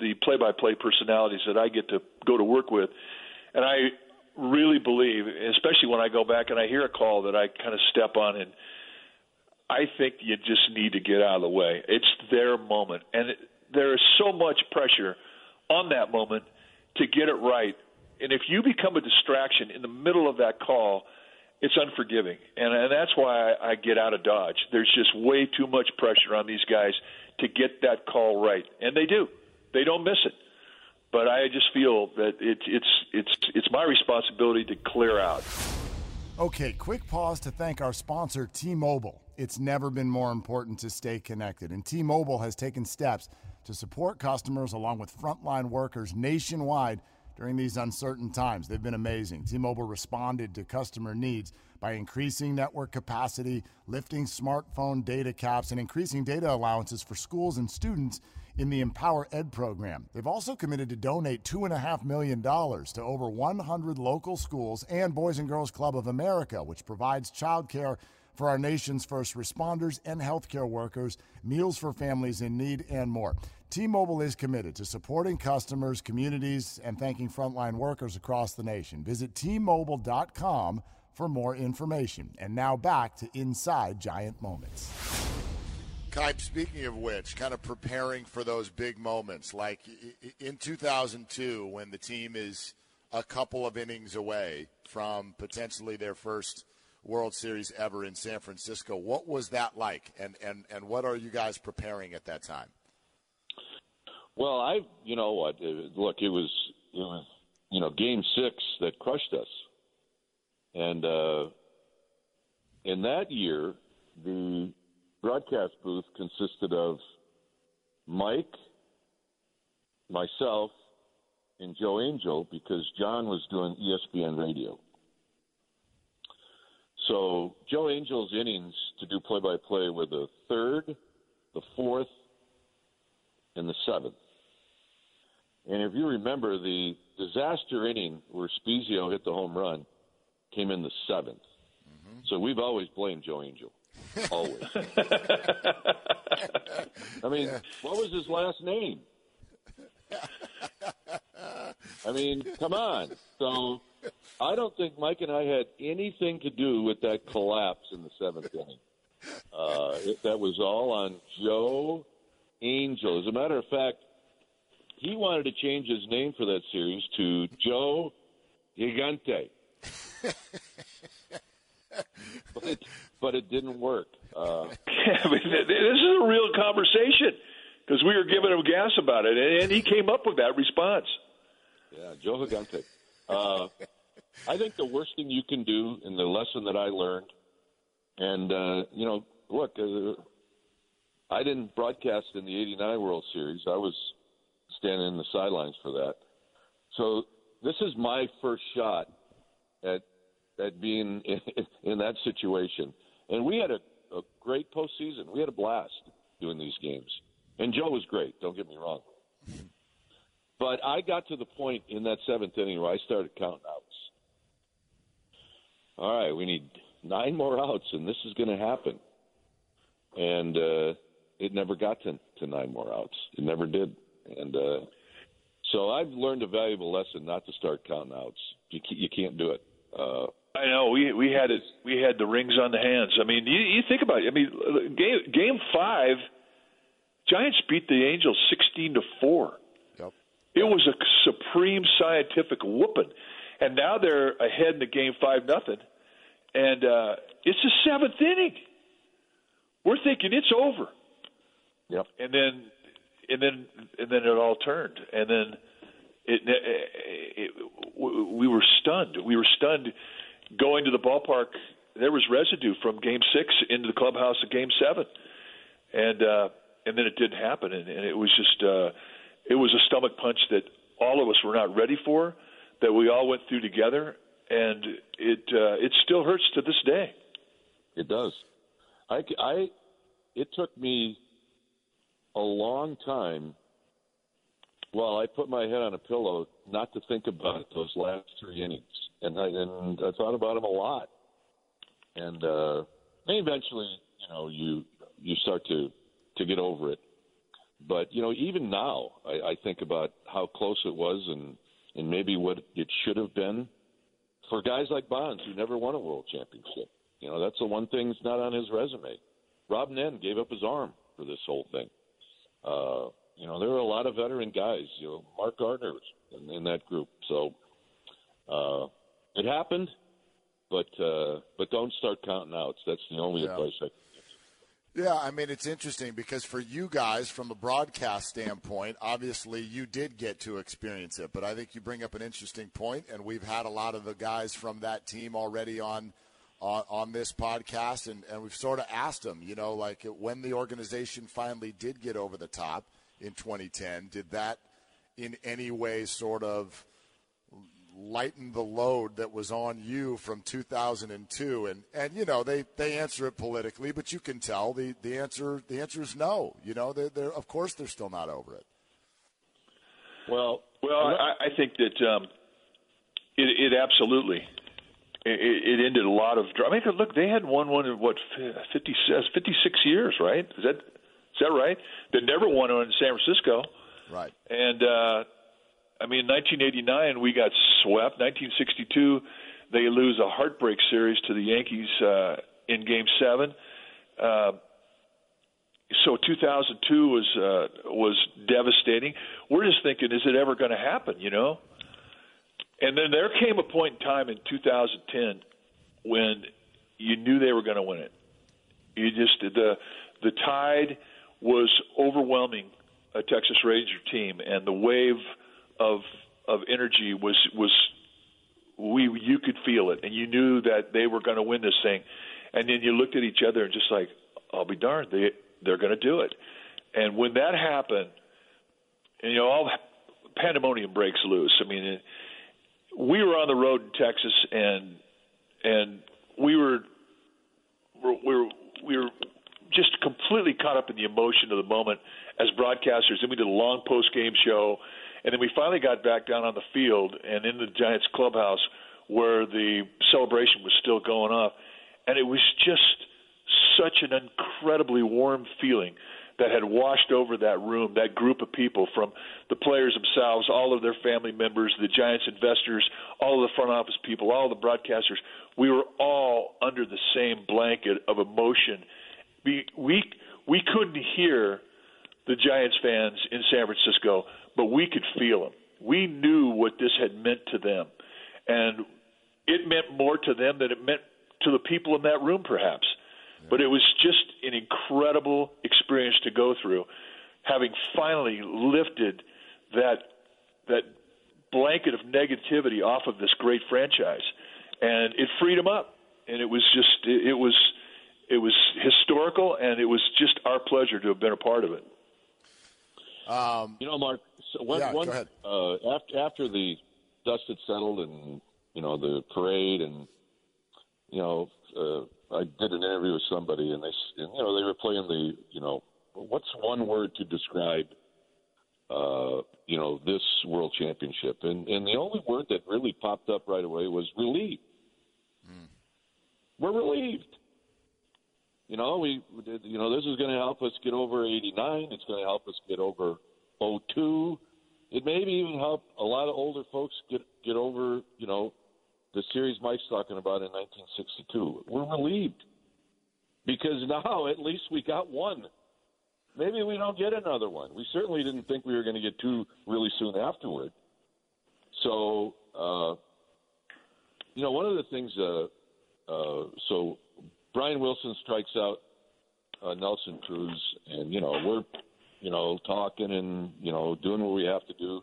the play by play personalities that I get to go to work with, and I really believe, especially when I go back and I hear a call that I kind of step on and. I think you just need to get out of the way. It's their moment, and it, there is so much pressure on that moment to get it right. And if you become a distraction in the middle of that call, it's unforgiving. And, and that's why I, I get out of Dodge. There's just way too much pressure on these guys to get that call right. And they do. They don't miss it. But I just feel that it, it's it's it's my responsibility to clear out. Okay, quick pause to thank our sponsor, T Mobile. It's never been more important to stay connected, and T Mobile has taken steps to support customers along with frontline workers nationwide during these uncertain times. They've been amazing. T Mobile responded to customer needs by increasing network capacity, lifting smartphone data caps, and increasing data allowances for schools and students in the EmpowerED program. They've also committed to donate $2.5 million to over 100 local schools and Boys and Girls Club of America, which provides childcare for our nation's first responders and healthcare workers, meals for families in need, and more. T Mobile is committed to supporting customers, communities, and thanking frontline workers across the nation. Visit T-Mobile.com for more information. And now back to Inside Giant Moments. Kuip, speaking of which, kind of preparing for those big moments, like in 2002 when the team is a couple of innings away from potentially their first – World Series ever in San Francisco. What was that like, and and and what are you guys preparing at that time? Well, I, you know what? Look, it was, it was you know, Game Six that crushed us, and uh, in that year, the broadcast booth consisted of Mike, myself, and Joe Angel because John was doing ESPN radio. So Joe Angel's innings to do play-by-play were the third, the fourth, and the seventh. And if you remember, the disaster inning where Spiezio hit the home run came in the 7th mm-hmm. So we've always blamed Joe Angel. Always. I mean, yeah. what was his last name? I mean, come on. So I don't think Mike and I had anything to do with that collapse in the seventh inning. Uh, it, that was all on Joe Angel. As a matter of fact, he wanted to change his name for that series to Joe Gigante. but, it, but it didn't work. Uh, I mean, this is a real conversation because we were giving him gas about it, and he came up with that response. Yeah, Joe Gigante. Uh, I think the worst thing you can do, and the lesson that I learned, and uh, you know, look, uh, I didn't broadcast in the '89 World Series. I was standing in the sidelines for that. So this is my first shot at at being in, in that situation, and we had a, a great postseason. We had a blast doing these games, and Joe was great. Don't get me wrong. But I got to the point in that seventh inning where I started counting outs. All right, we need nine more outs, and this is going to happen. And uh, it never got to, to nine more outs. It never did. And uh, so I've learned a valuable lesson not to start counting outs. You, you can't do it. Uh, I know we we had it. We had the rings on the hands. I mean, you, you think about it. I mean, game game five, Giants beat the Angels sixteen to four. It was a supreme scientific whooping, and now they're ahead in the game five nothing, and uh, it's the seventh inning. We're thinking it's over. Yep. And then, and then, and then it all turned, and then it, it, it we were stunned. We were stunned going to the ballpark. There was residue from Game Six into the clubhouse of Game Seven, and uh, and then it didn't happen, and, and it was just. Uh, it was a stomach punch that all of us were not ready for, that we all went through together, and it uh, it still hurts to this day. It does. I, I it took me a long time Well, I put my head on a pillow not to think about those last three innings, and I and I thought about them a lot. And uh, eventually, you know, you you start to to get over it. But you know, even now, I, I think about how close it was, and and maybe what it should have been for guys like Bonds who never won a world championship. You know, that's the one thing that's not on his resume. Rob Nen gave up his arm for this whole thing. Uh, you know, there were a lot of veteran guys. You know, Mark Gardner in, in that group. So uh, it happened, but uh, but don't start counting outs. That's the only Yeah. advice I can Yeah, I mean it's interesting because for you guys, from a broadcast standpoint, obviously you did get to experience it. But I think you bring up an interesting point, and we've had a lot of the guys from that team already on on, on this podcast, and, and we've sort of asked them, you know, like when the organization finally did get over the top in 2010, did that in any way sort of lighten the load that was on you from 2002 and and you know they they answer it politically but you can tell the the answer the answer is no you know they're, they're of course they're still not over it Well, Well, I, I think that um, it, it absolutely it, it ended a lot of. I mean, look, they had won one in what 50, 56 years, right? Is that is that right? They never won one in San Francisco, right and uh, I mean, 1989 we got swept. 1962 they lose a heartbreak series to the Yankees uh, in Game Seven. Uh, so 2002 was uh, was devastating. We're just thinking, is it ever going to happen? You know. And then there came a point in time in 2010 when you knew they were going to win it. You just the the tide was overwhelming a Texas Ranger team, and the wave of of energy was was we you could feel it, and you knew that they were going to win this thing. And then you looked at each other and just like, I'll be darned, they they're going to do it. And when that happened, and, you know, all pandemonium breaks loose. I mean, it, we were on the road in Texas, and and we were we were we were just completely caught up in the emotion of the moment as broadcasters. Then we did a long post game show, and then we finally got back down on the field and in the Giants clubhouse where the celebration was still going off, and it was just such an incredibly warm feeling that had washed over that room, that group of people from the players themselves, all of their family members, the Giants investors, all of the front office people, all of the broadcasters. We were all under the same blanket of emotion. We we we couldn't hear the Giants fans in San Francisco, but we could feel them. We knew what this had meant to them, and it meant more to them than it meant to the people in that room, perhaps. But it was just an incredible experience to go through, having finally lifted that that blanket of negativity off of this great franchise, and it freed them up. And it was just it, it was it was historical, and it was just our pleasure to have been a part of it. Um, You know, Mark. So one, Yeah, ahead. Uh, after after the dust had settled and you know the parade and you know uh, I did an interview with somebody and they and, you know they were playing the you know what's one word to describe uh, you know this world championship and and the only word that really popped up right away was relieved. We're relieved. You know, we, you know, this is going to help us get over 89. It's going to help us get over 02. It maybe even help a lot of older folks get get over, you know, the series Mike's talking about in 1962. We're relieved because now at least we got one. Maybe we don't get another one. We certainly didn't think we were going to get two really soon afterward. So, uh, you know, one of the things. Uh, uh, so Brian Wilson strikes out uh, Nelson Cruz, and you know we're you know talking and you know doing what we have to do,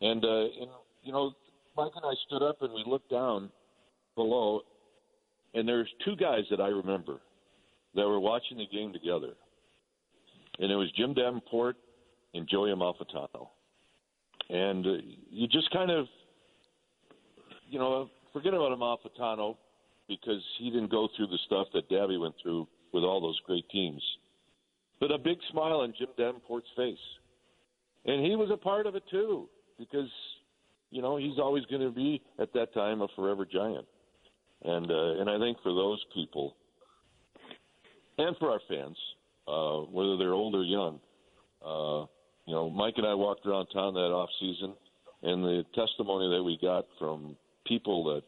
and uh, and you know Mike and I stood up and we looked down below, and there's two guys that I remember that were watching the game together, and it was Jim Davenport and Joey Amalfitano, and uh, you just kind of you know forget about Amalfitano because he didn't go through the stuff that Davy went through with all those great teams. But a big smile on Jim Davenport's face. and he was a part of it too because you know he's always going to be at that time a forever giant, and uh, and I think for those people and for our fans, uh, whether they're old or young, uh, you know, Mike and I walked around town that off season, and the testimony that we got from people that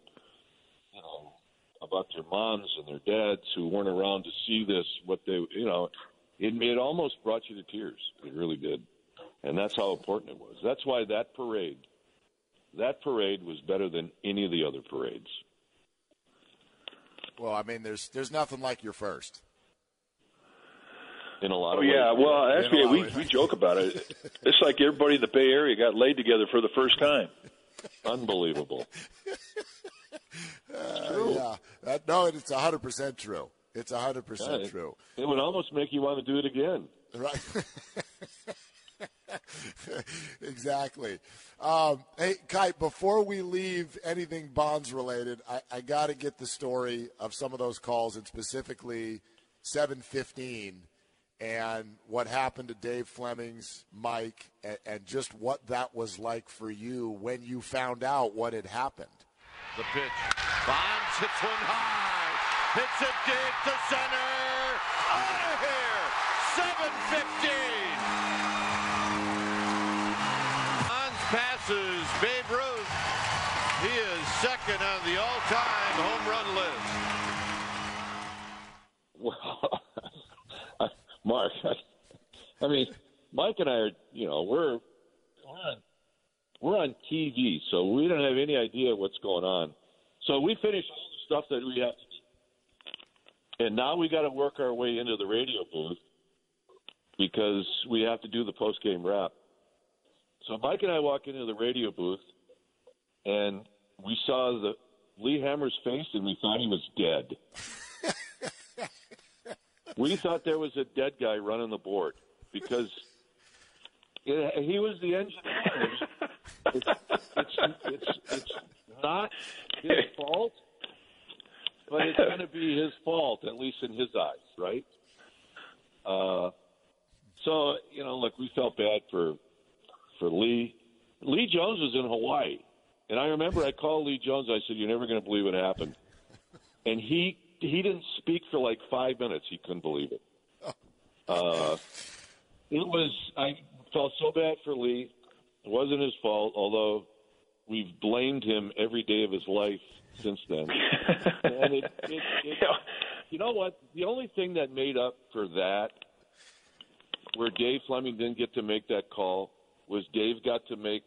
about their moms and their dads who weren't around to see this, what they, you know, it it almost brought you to tears. It really did, and that's how important it was. That's why that parade, that parade was better than any of the other parades. Well, I mean, there's there's nothing like your first. In a lot Oh of ways. yeah, well, In a actually, we we joke about it. It's like everybody in the Bay Area got laid together for the first time. unbelievable. Yeah, that, no, it's hundred percent true. It's hundred Yeah, percent it- true. It would almost make you want to do it again. Right. exactly. Um, hey, Kuip, before we leave anything bonds related, I, I got to get the story of some of those calls and specifically 715 and what happened to Dave Fleming's Mike and, and just what that was like for you when you found out what had happened. The pitch. Bonds hits one high. Hits it deep to center. Out of here. 715. Bonds passes Babe Ruth. He is second on the all-time home run list. Well, Mark, I, I mean, Mike and I are, you know, we're we're on, we're on TV, so we don't have any idea what's going on. So we finished all the stuff that we have to do, and now we got to work our way into the radio booth because we have to do the post game wrap. So Mike and I walk into the radio booth, and we saw the Lee Hammer's face, and we thought he was dead. we thought there was a dead guy running the board because it, he was the engineer. It's, it's, it's, it's not his fault, but it's going to be his fault, at least in his eyes, right? Uh, so you know, look, we felt bad for for Lee. Lee Jones was in Hawaii, and I remember I called Lee Jones. I said, "You're never going to believe what happened," and he he didn't speak for like five minutes. He couldn't believe it. Uh, it was. I felt so bad for Lee. It wasn't his fault, although we've blamed him every day of his life since then. and it, it, it, you know what? The only thing that made up for that, where Dave Fleming didn't get to make that call, was Dave got to make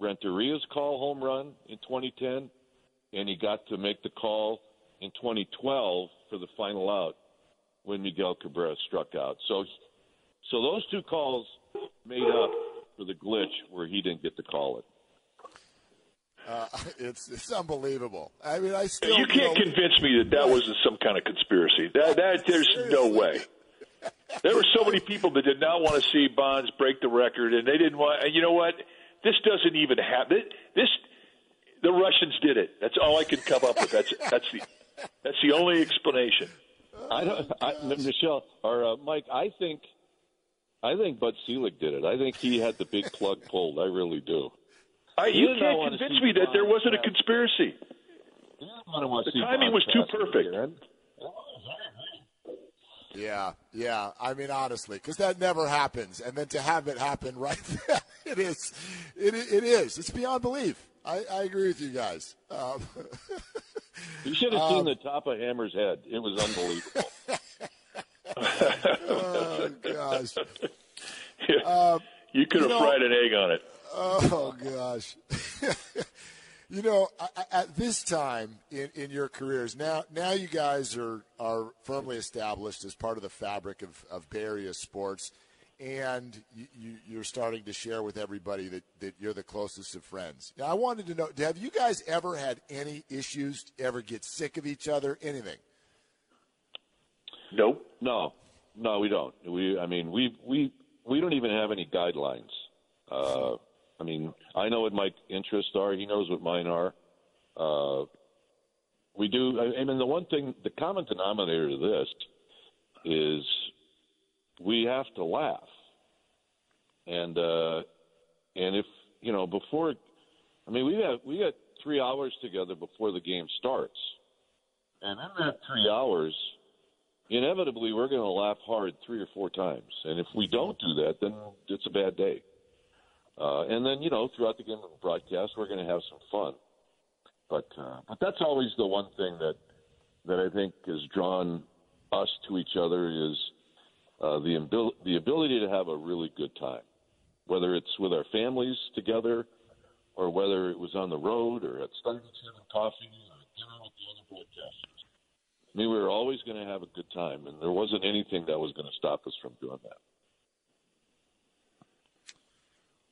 Renteria's call home run in 2010, and he got to make the call in 2012 for the final out when Miguel Cabrera struck out. So, so those two calls made up for the glitch where he didn't get to call it. Uh, it's it's unbelievable. I mean, I still You can't know, convince me that that wasn't some kind of conspiracy. That, that there's no way. There were so many people that did not want to see Bonds break the record, and they didn't want. And you know what? This doesn't even happen. This, the Russians did it. That's all I can come up with. That's that's the that's the only explanation. I don't, I, Michelle or uh, Mike. I think, I think Bud Selig did it. I think he had the big plug pulled. I really do. I, He you can't want convince see me that there wasn't a pass. conspiracy. He didn't want to The see timing Bonds was too perfect. again. Yeah, yeah. I mean, honestly, because that never happens, and then to have it happen right there, it is, it, it is. It's beyond belief. I, I agree with you guys. Um, You should have seen the top of Hammer's head. It was unbelievable. Oh gosh. Um, you could you have know- fried an egg on it. Oh gosh. you know, at this time in, in your careers, now now you guys are are firmly established as part of the fabric of, of Bay Area sports, and you, you, you're starting to share with everybody that, that you're the closest of friends. Now, I wanted to know: Have you guys ever had any issues? Ever get sick of each other? Anything? Nope. No, no, we don't. We, I mean, we we we don't even have any guidelines. Uh, I mean, I know what my interests are. He knows what mine are. Uh, we do. I, mean, the one thing, the common denominator to this is we have to laugh, and uh, And if you know before, I mean, we got we got three hours together before the game starts, and in that three hours, inevitably we're going to laugh hard three or four times. And if we don't do that, then it's a bad day. Uh, and then you know throughout the game of the broadcast, we're going to have some fun. But uh, but that's always the one thing that that I think has drawn us to each other is uh, the the ability to have a really good time, whether it's with our families together, or whether it was on the road, or at Starbucks having coffee, or dinner with the other broadcasters. I mean, we were always going to have a good time, and there wasn't anything that was going to stop us from doing that.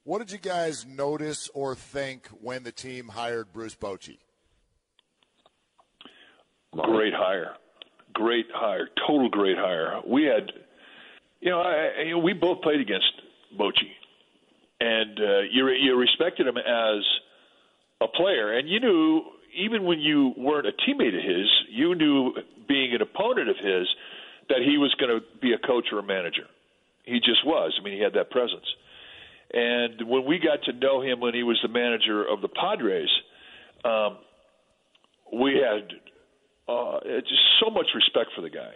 What did you guys notice or think when the team hired Bruce Bochy? Great hire, great hire, total great hire. We had, you know, I, you know we both played against Bochy, and uh, you you respected him as a player, and you knew even when you weren't a teammate of his, you knew being an opponent of his that he was going to be a coach or a manager. He just was. I mean, he had that presence. And when we got to know him when he was the manager of the Padres, um, we had uh, just so much respect for the guy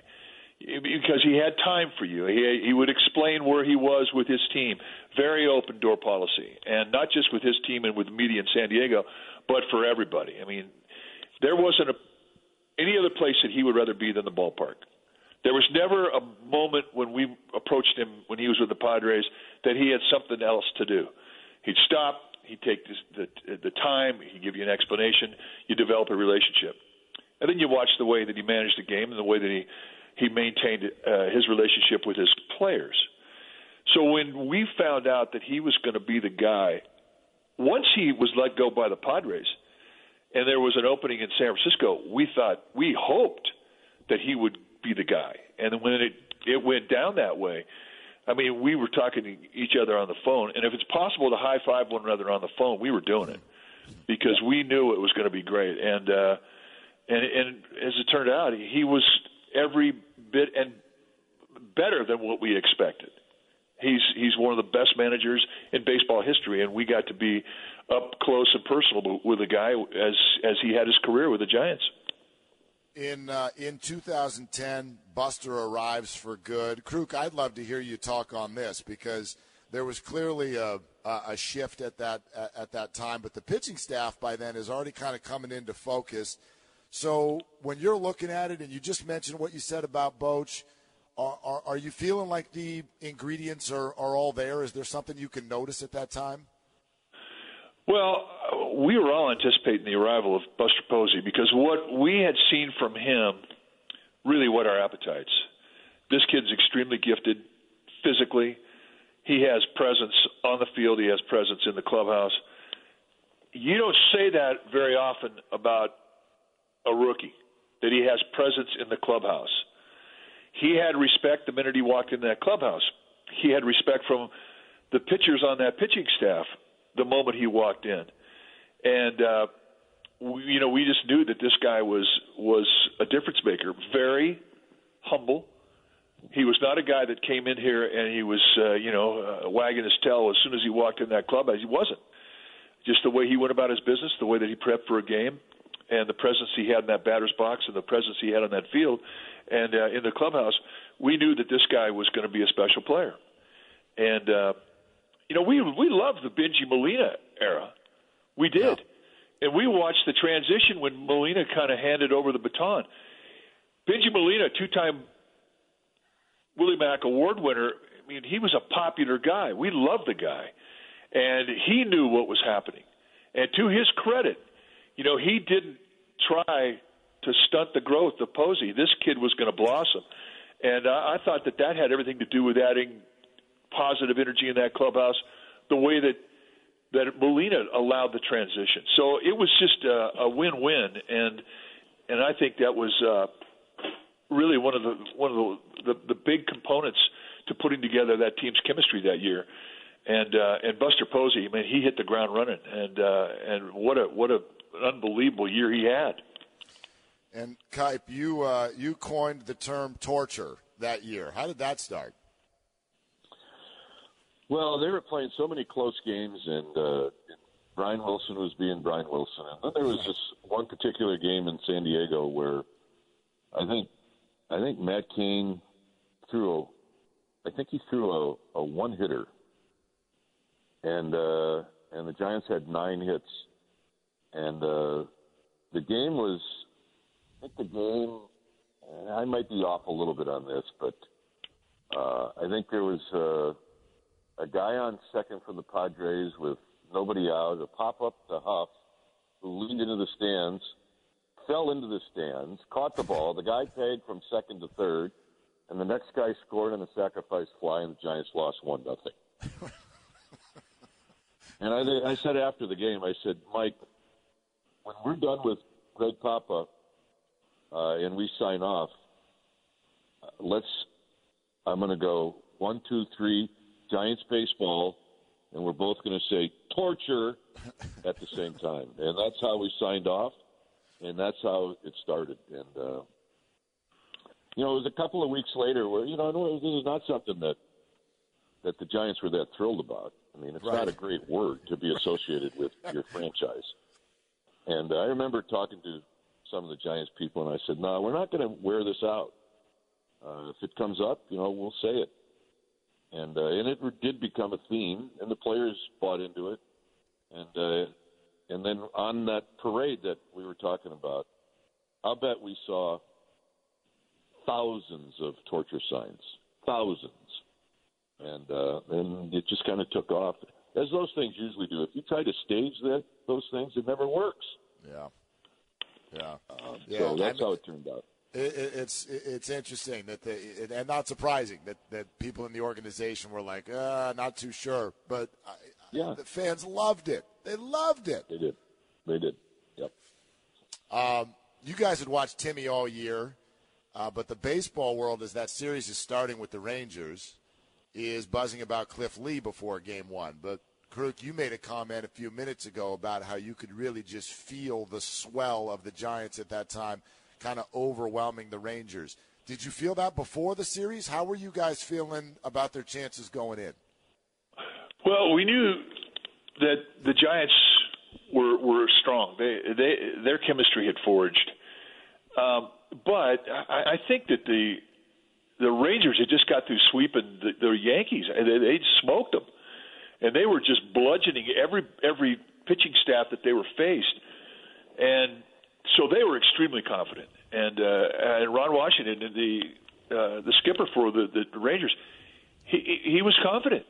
because he had time for you. He he would explain where he was with his team. Very open door policy, and not just with his team and with media in San Diego, but for everybody. I mean, there wasn't a, any other place that he would rather be than the ballpark. There was never a moment when we approached him when he was with the Padres that he had something else to do. He'd stop. He'd take this, the the time. He'd give you an explanation. You develop a relationship, and then you watch the way that he managed the game and the way that he he maintained uh, his relationship with his players. So when we found out that he was going to be the guy, once he was let go by the Padres, and there was an opening in San Francisco, we thought we hoped that he would be the guy. And when it it went down that way, I mean, we were talking to each other on the phone, and if it's possible to high five one another on the phone, we were doing it because we knew it was going to be great. And uh, and and as it turned out, he was every bit and better than what we expected. He's he's one of the best managers in baseball history, and we got to be up close and personal with the guy as as he had his career with the Giants. In uh, in 2010, Buster arrives for good. Kruk, I'd love to hear you talk on this because there was clearly a a shift at that at that time, but the pitching staff by then is already kind of coming into focus. So when you're looking at it, and you just mentioned what you said about Boch, are, are, you feeling like the ingredients are, are all there? Is there something you can notice at that time? Well, we were all anticipating the arrival of Buster Posey because what we had seen from him really whet our appetites. This kid's extremely gifted physically. He has presence on the field. He has presence in the clubhouse. You don't say that very often about a rookie, that he has presence in the clubhouse. He had respect the minute he walked in that clubhouse. He had respect from the pitchers on that pitching staff the moment he walked in, and uh, we, you know we just knew that this guy was was a difference maker. Very humble. He was not a guy that came in here and he was uh, you know uh, wagging his tail as soon as he walked in that clubhouse. He wasn't. Just the way he went about his business, the way that he prepped for a game, and the presence he had in that batter's box and the presence he had on that field and uh, in the clubhouse, we knew that this guy was going to be a special player. And uh, you know, we we loved the Bengie Molina era. We did. Yeah. And we watched the transition when Molina kind of handed over the baton. Bengie Molina, two-time Willie Mac Award winner. I mean, he was a popular guy. We loved the guy, and he knew what was happening. And to his credit, you know, he didn't try to stunt the growth of Posey. This kid was going to blossom, and I, I thought that that had everything to do with adding positive energy in that clubhouse, the way that that Molina allowed the transition. So it was just a, a win-win, and and I think that was uh, really one of the one of the, the the big components to putting together that team's chemistry that year. And uh, and Buster Posey, I mean, he hit the ground running, and uh, and what a what a unbelievable year he had. And Kuip, you uh, you coined the term torture that year. How did that start? Well, they were playing so many close games, and uh, Brian Wilson was being Brian Wilson. And then there was this one particular game in San Diego where I think I think Matt Cain threw a I think he threw a, a one hitter, and uh, and the Giants had nine hits, and uh, the game was I think the game. I might be off a little bit on this, but uh, I think there was uh, a guy on second for the Padres with nobody out, a pop up to Huff, who leaned into the stands, fell into the stands, caught the ball. The guy tagged from second to third, and the next guy scored on a sacrifice fly, and the Giants lost one nothing. and I, I said after the game, I said, Mike, when we're done with Greg Papa uh, and we sign off, uh, let's. I'm going to go one, two, three, Giants baseball, and we're both going to say torture at the same time. And that's how we signed off, and that's how it started. And uh, you know, it was a couple of weeks later where you know this is not something that that the Giants were that thrilled about. I mean, it's right. not a great word to be associated with your franchise. And I remember talking to some of the Giants people, and I said, "No, we're not going to wear this out. Uh, if it comes up, you know, we'll say it." and uh, and it did become a theme, and the players bought into it, and uh, and then on that parade that we were talking about, I'll bet we saw thousands of torture signs, thousands, and uh, and it just kind of took off, as those things usually do. If you try to stage that those things, it never works. Yeah, yeah. Uh, yeah so that's I mean, how it turned out it's it's interesting that the and not surprising that that people in the organization were like, uh, not too sure, but yeah, the fans loved it. They loved it. They did. They did. Yep. Um, you guys had watched Timmy all year, uh, but the baseball world, as that series is starting with the Rangers, is buzzing about Cliff Lee before Game One. But Kruk, you made a comment a few minutes ago about how you could really just feel the swell of the Giants at that time kind of overwhelming the Rangers. Did you feel that before the series? How were you guys feeling about their chances going in? Well, we knew that the Giants were were strong. They they their chemistry had forged, um, but I, I think that the the Rangers had just got through sweeping the, the Yankees. They, they smoked them, and they were just bludgeoning every every pitching staff that they were faced. And so they were extremely confident. And uh, and Ron Washington, the uh, the skipper for the, the Rangers, he he was confident.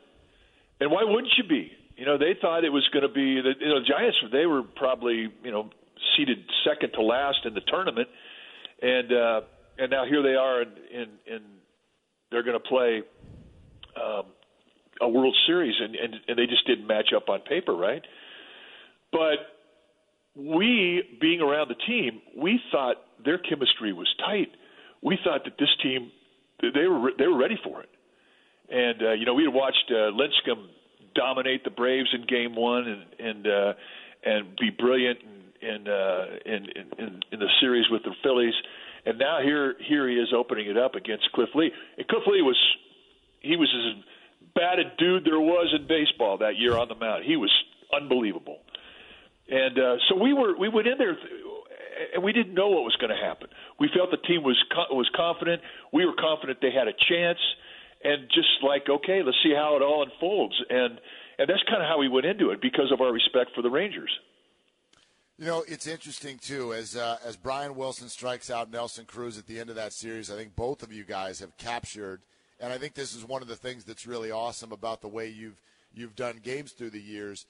And why wouldn't you be? You know, they thought it was going to be the you know Giants. They were probably you know seated second to last in the tournament, and uh, and now here they are, and and, and they're going to play um, a World Series, and, and and they just didn't match up on paper, right? But we, being around the team, we thought their chemistry was tight. We thought that this team, they were they were ready for it. And uh, you know, we had watched uh, Lincecum dominate the Braves in Game One and and uh, and be brilliant in in, uh, in in in the series with the Phillies. And now here here he is opening it up against Cliff Lee. And Cliff Lee was he was as a dude there was in baseball that year on the mound. He was unbelievable. And uh, so we were we went in there, and we didn't know what was going to happen. We felt the team was was confident. We were confident they had a chance, and just like okay, let's see how it all unfolds. And and that's kind of how we went into it because of our respect for the Rangers. You know, it's interesting too as uh, as Brian Wilson strikes out Nelson Cruz at the end of that series. I think both of you guys have captured, and I think this is one of the things that's really awesome about the way you've you've done games through the years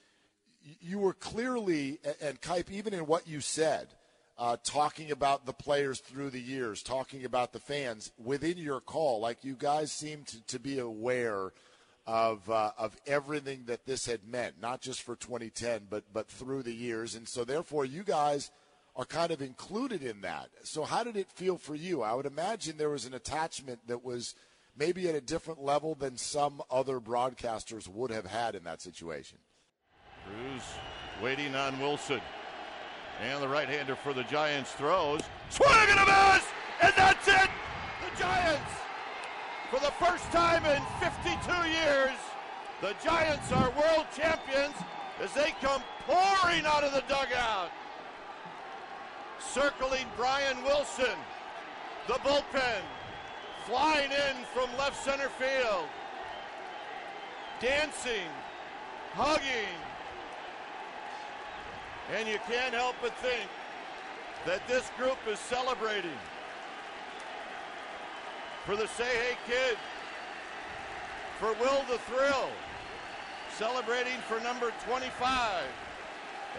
you were clearly, and Kuip, even in what you said, uh, talking about the players through the years, talking about the fans within your call, like you guys seemed to, to be aware of uh, of everything that this had meant, not just for 2010, but but through the years, and so therefore you guys are kind of included in that. So how did it feel for you? I would imagine there was an attachment that was maybe at a different level than some other broadcasters would have had in that situation. Cruz waiting on Wilson. And the right-hander for the Giants throws. Swing and a miss! And that's it! The Giants, for the first time in 52 years, The Giants are world champions as they come pouring out of the dugout. Circling Brian Wilson, the bullpen, flying in from left center field, dancing, hugging. And you can't help but think that this group is celebrating for the Say Hey Kid, for Will the Thrill, celebrating for number 25,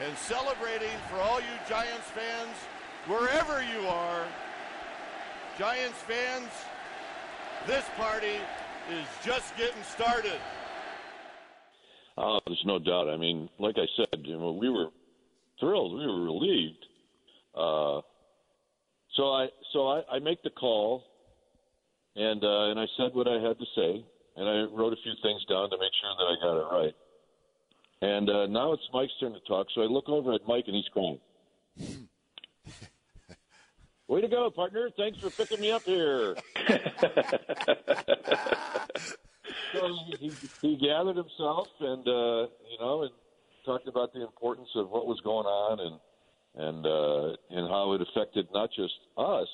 and celebrating for all you Giants fans, wherever you are. Giants fans, this party is just getting started. Uh, there's no doubt. I mean, like I said, you know, we were thrilled. We were relieved. Uh, so I so I, I make the call, and uh, and I said what I had to say, and I wrote a few things down to make sure that I got it right. And uh, now it's Mike's turn to talk. So I look over at Mike, and he's crying. Way to go, partner! Thanks for picking me up here. so he, he gathered himself, and uh, you know, and talked about the importance of what was going on, and and uh, and how it affected not just us,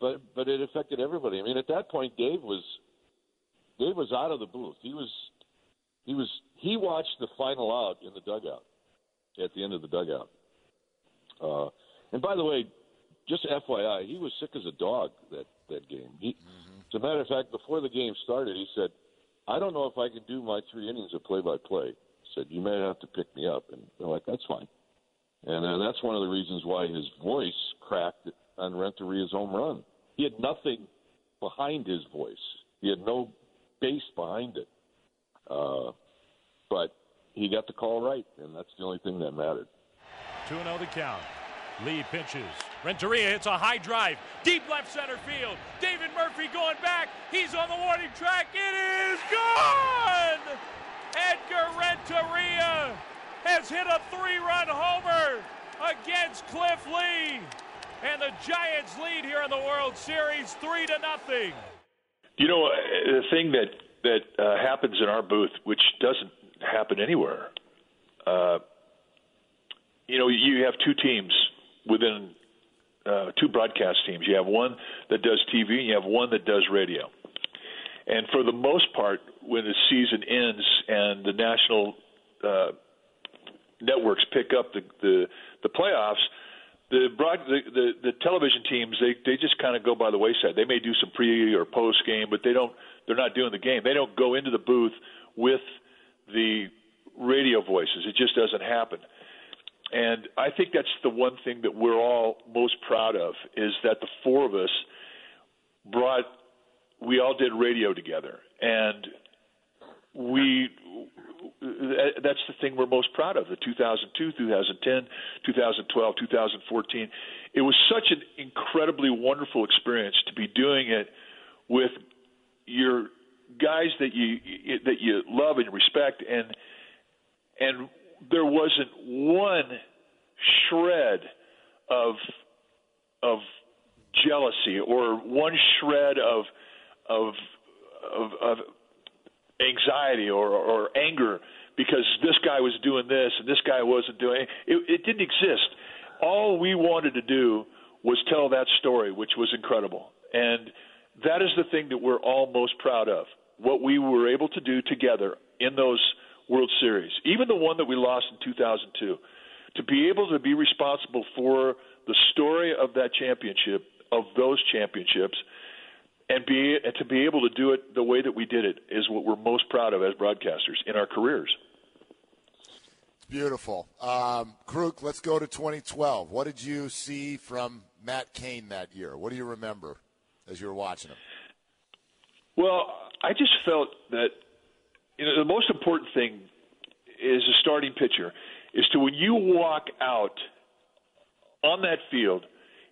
but but it affected everybody. I mean, at that point, Dave was Dave was out of the booth. He was he was he watched the final out in the dugout at the end of the dugout. Uh, and by the way, just FYI, he was sick as a dog that that game. He, mm-hmm. As a matter of fact, before the game started, he said, "I don't know if I can do my three innings of play-by-play." Said, "You may have to pick me up," and they're like, "That's fine." And uh, that's one of the reasons why his voice cracked on Renteria's home run. He had nothing behind his voice. He had no bass behind it. Uh, but he got the call right, and that's the only thing that mattered. 2 0 the count. Lee pitches. Renteria hits a high drive. Deep left center field. David Murphy going back. He's on the warning track. It is gone! Edgar Renteria has hit a three-run homer against Cliff Lee. And the Giants lead here in the World Series three to nothing. You know, the thing that that uh, happens in our booth, which doesn't happen anywhere. Uh, you know, you have two teams within uh, two broadcast teams. You have one that does TV, and you have one that does radio. And for the most part, when the season ends and the national uh, networks pick up the the, the playoffs, the broad the, the, the television teams they they just kind of go by the wayside. They may do some pre or post game, but they don't. They're not doing the game. They don't go into the booth with the radio voices. It just doesn't happen. And I think that's the one thing that we're all most proud of is that the four of us brought we all did radio together. And we that's the thing we're most proud of the 2002 2010 2012 2014 it was such an incredibly wonderful experience to be doing it with your guys that you that you love and respect. And and there wasn't one shred of of jealousy or one shred of of of, of anxiety or, or anger because this guy was doing this and this guy wasn't doing it. it. It didn't exist. All we wanted to do was tell that story, which was incredible. And that is the thing that we're all most proud of. What we were able to do together in those World Series, even the one that we lost in 2002, to be able to be responsible for the story of that championship, of those championships, and be and to be able to do it the way that we did it is what we're most proud of as broadcasters in our careers. Beautiful. Um, Kruk, let's go to 2012. What did you see from Matt Cain that year? What do you remember as you were watching him? Well, I just felt that you know the most important thing is a starting pitcher is to when you walk out on that field,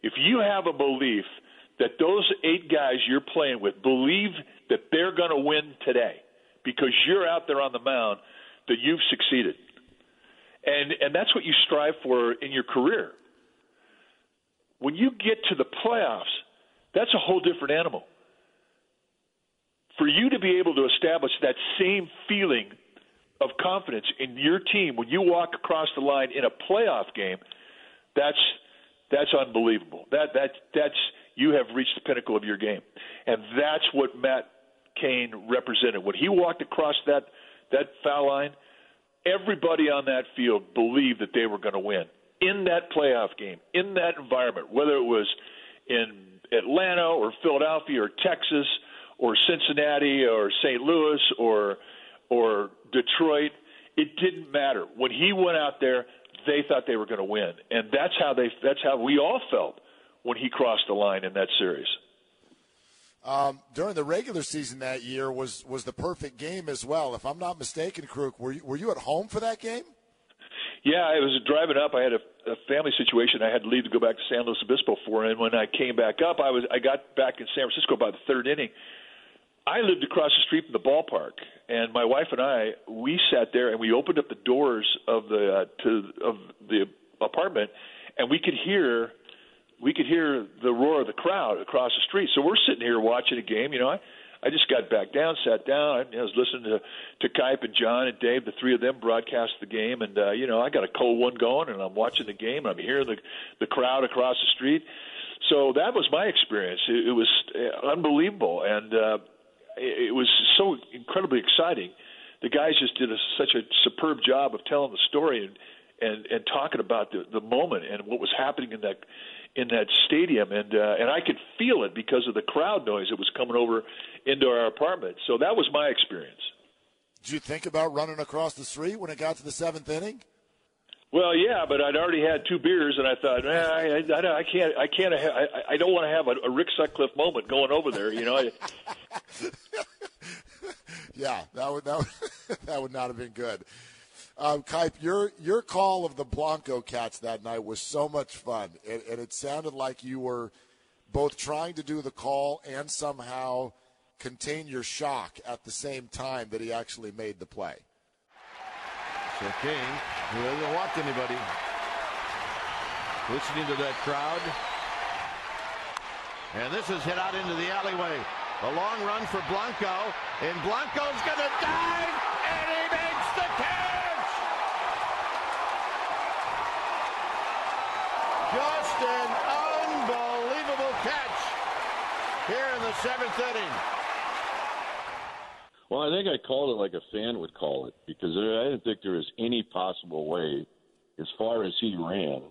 if you have a belief – that those eight guys you're playing with believe that they're going to win today because you're out there on the mound, that you've succeeded. And and that's what you strive for in your career. When you get to the playoffs, that's a whole different animal. For you to be able to establish that same feeling of confidence in your team when you walk across the line in a playoff game, that's that's unbelievable. That that that's you have reached the pinnacle of your game, and that's what Matt Cain represented when he walked across that that foul line. Everybody on that field believed that they were going to win in that playoff game, in that environment, whether it was in Atlanta or Philadelphia or Texas or Cincinnati or St. Louis or or Detroit. It didn't matter. When he went out there, they thought they were going to win, and that's how they that's how we all felt when he crossed the line in that series. Um, during the regular season that year was was the perfect game as well. If I'm not mistaken, Kruk, were you, were you at home for that game? Yeah, I was driving up. I had a, a family situation. I had to leave to go back to San Luis Obispo for, and when I came back up, I was I got back in San Francisco by the third inning. I lived across the street from the ballpark, and my wife and I we sat there and we opened up the doors of the uh, to of the apartment, and we could hear we could hear the roar of the crowd across the street. So we're sitting here watching a game. You know, I I just got back down, sat down. I was listening to to Kuip and John and Dave, the three of them broadcast the game, and uh, you know, I got a cold one going, and I'm watching the game. And I'm hearing the the crowd across the street. So that was my experience. It, it was uh, unbelievable, and uh, it, was so incredibly exciting. The guys just did a, such a superb job of telling the story and and and talking about the the moment and what was happening in that in that stadium, and uh, and I could feel it because of the crowd noise that was coming over into our apartment. So that was my experience. Did you think about running across the street when it got to the seventh inning? Well, yeah, but I'd already had two beers, and I thought, man, I, I, I can't, I can't, I, I don't want to have a, a Rick Sutcliffe moment going over there, you know. yeah, that would that would, that would not have been good. Um, your your call of the Blanco Cats that night was so much fun, and it sounded like you were both trying to do the call and somehow contain your shock at the same time that he actually made the play. So King, who hasn't walked anybody, listening to that crowd. And this is hit out into the alleyway. A long run for Blanco, and Blanco's going to dive, and he makes the catch! Just an unbelievable catch here in the seventh inning. Well, I think I called it like a fan would call it because I didn't think there was any possible way, as far as he ran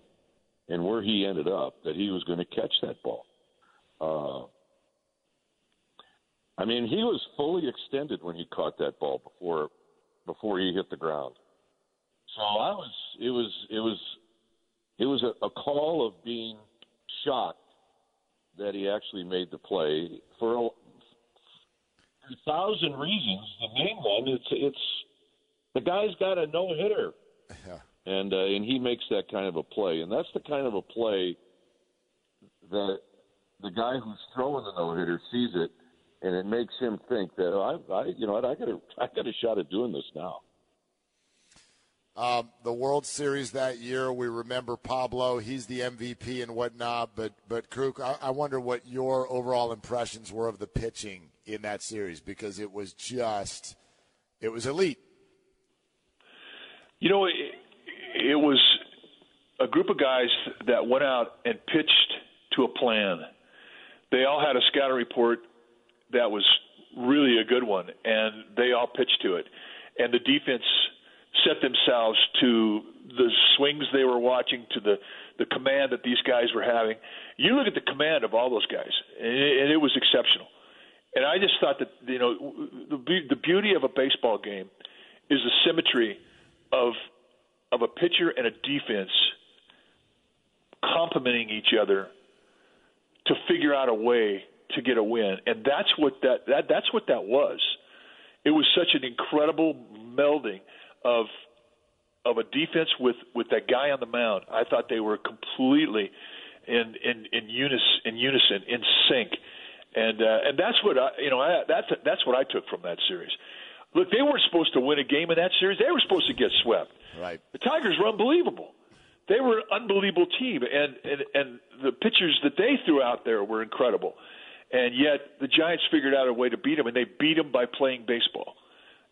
and where he ended up, that he was going to catch that ball. Uh, I mean, he was fully extended when he caught that ball before before he hit the ground. So I was, it was, it was it was a, a call of being shocked that he actually made the play for a, a thousand reasons. The main one, it's it's the guy's got a no hitter, yeah. and uh, and he makes that kind of a play, and that's the kind of a play that the guy who's throwing the no hitter sees it, and it makes him think that oh, I, I you know what I got a I got a shot at doing this now. Um, the World Series that year, we remember Pablo. He's the MVP and whatnot. But but Kruk, I, I wonder what your overall impressions were of the pitching in that series because it was just it was elite. You know, it, it was a group of guys that went out and pitched to a plan. They all had a scouting report that was really a good one, and they all pitched to it. And the defense set themselves to the swings they were watching, to the the command that these guys were having. You look at the command of all those guys, and it, and it was exceptional. And I just thought that you know the the beauty of a baseball game is the symmetry of of a pitcher and a defense complementing each other to figure out a way to get a win, and that's what that, that that's what that was. It was such an incredible melding of of a defense with with that guy on the mound. I thought they were completely in in in unison, in unison, in sync, and uh, and that's what I you know I, that's that's what I took from that series. Look, they weren't supposed to win a game in that series. They were supposed to get swept. Right. The Tigers were unbelievable. They were an unbelievable team, and and and the pitchers that they threw out there were incredible. and yet the Giants figured out a way to beat them, and they beat them by playing baseball,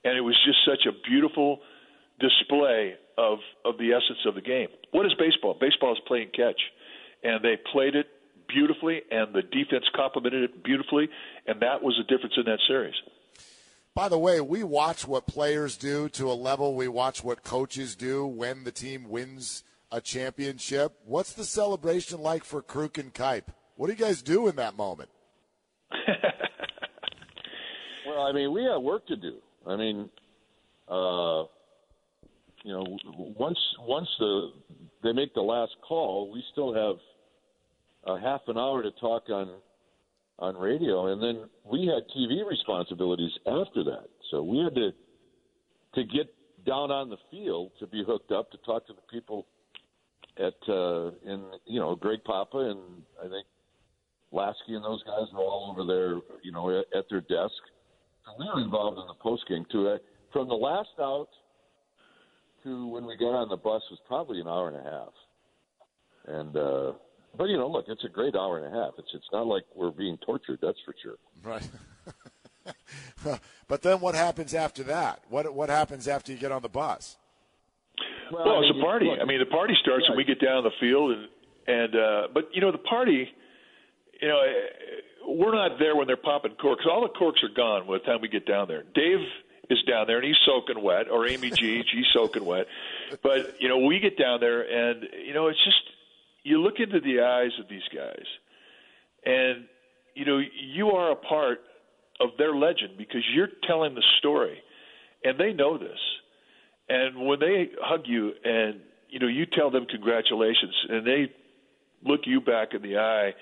and it was just such a beautiful display of of the essence of the game. What is baseball? Baseball is playing catch, and they played it beautifully, and the defense complemented it beautifully, and that was the difference in that series. By the way, we watch what players do to a level we watch what coaches do when the team wins a championship. What's the celebration like for Kruk and Kuip? What do you guys do in that moment? well, I mean, we have work to do. I mean, uh, you know, once once the they make the last call, we still have a half an hour to talk on on radio, and then we had TV responsibilities after that. So we had to to get down on the field to be hooked up to talk to the people at uh, in you know Greg Papa and I think Laskey and those guys were all over there, you know, at, at their desk. So we were involved in the post game too. Uh, from the last out to when we got on the bus was probably an hour and a half, and. uh but you know, look, it's a great hour and a half. It's it's not like we're being tortured. That's for sure. Right. but then what happens after that? What what happens after you get on the bus? Well, well it's a party. Look, I mean, the party starts right. when we get down the field, and and uh, but you know the party, you know, we're not there when they're popping corks. All the corks are gone by the time we get down there. Dave is down there and he's soaking wet, or Amy G, she's soaking wet. But you know, we get down there and you know, it's just you look into the eyes of these guys, and you know you are a part of their legend because you're telling the story, and they know this. And when they hug you, and you know you tell them congratulations, and they look you back in the eye,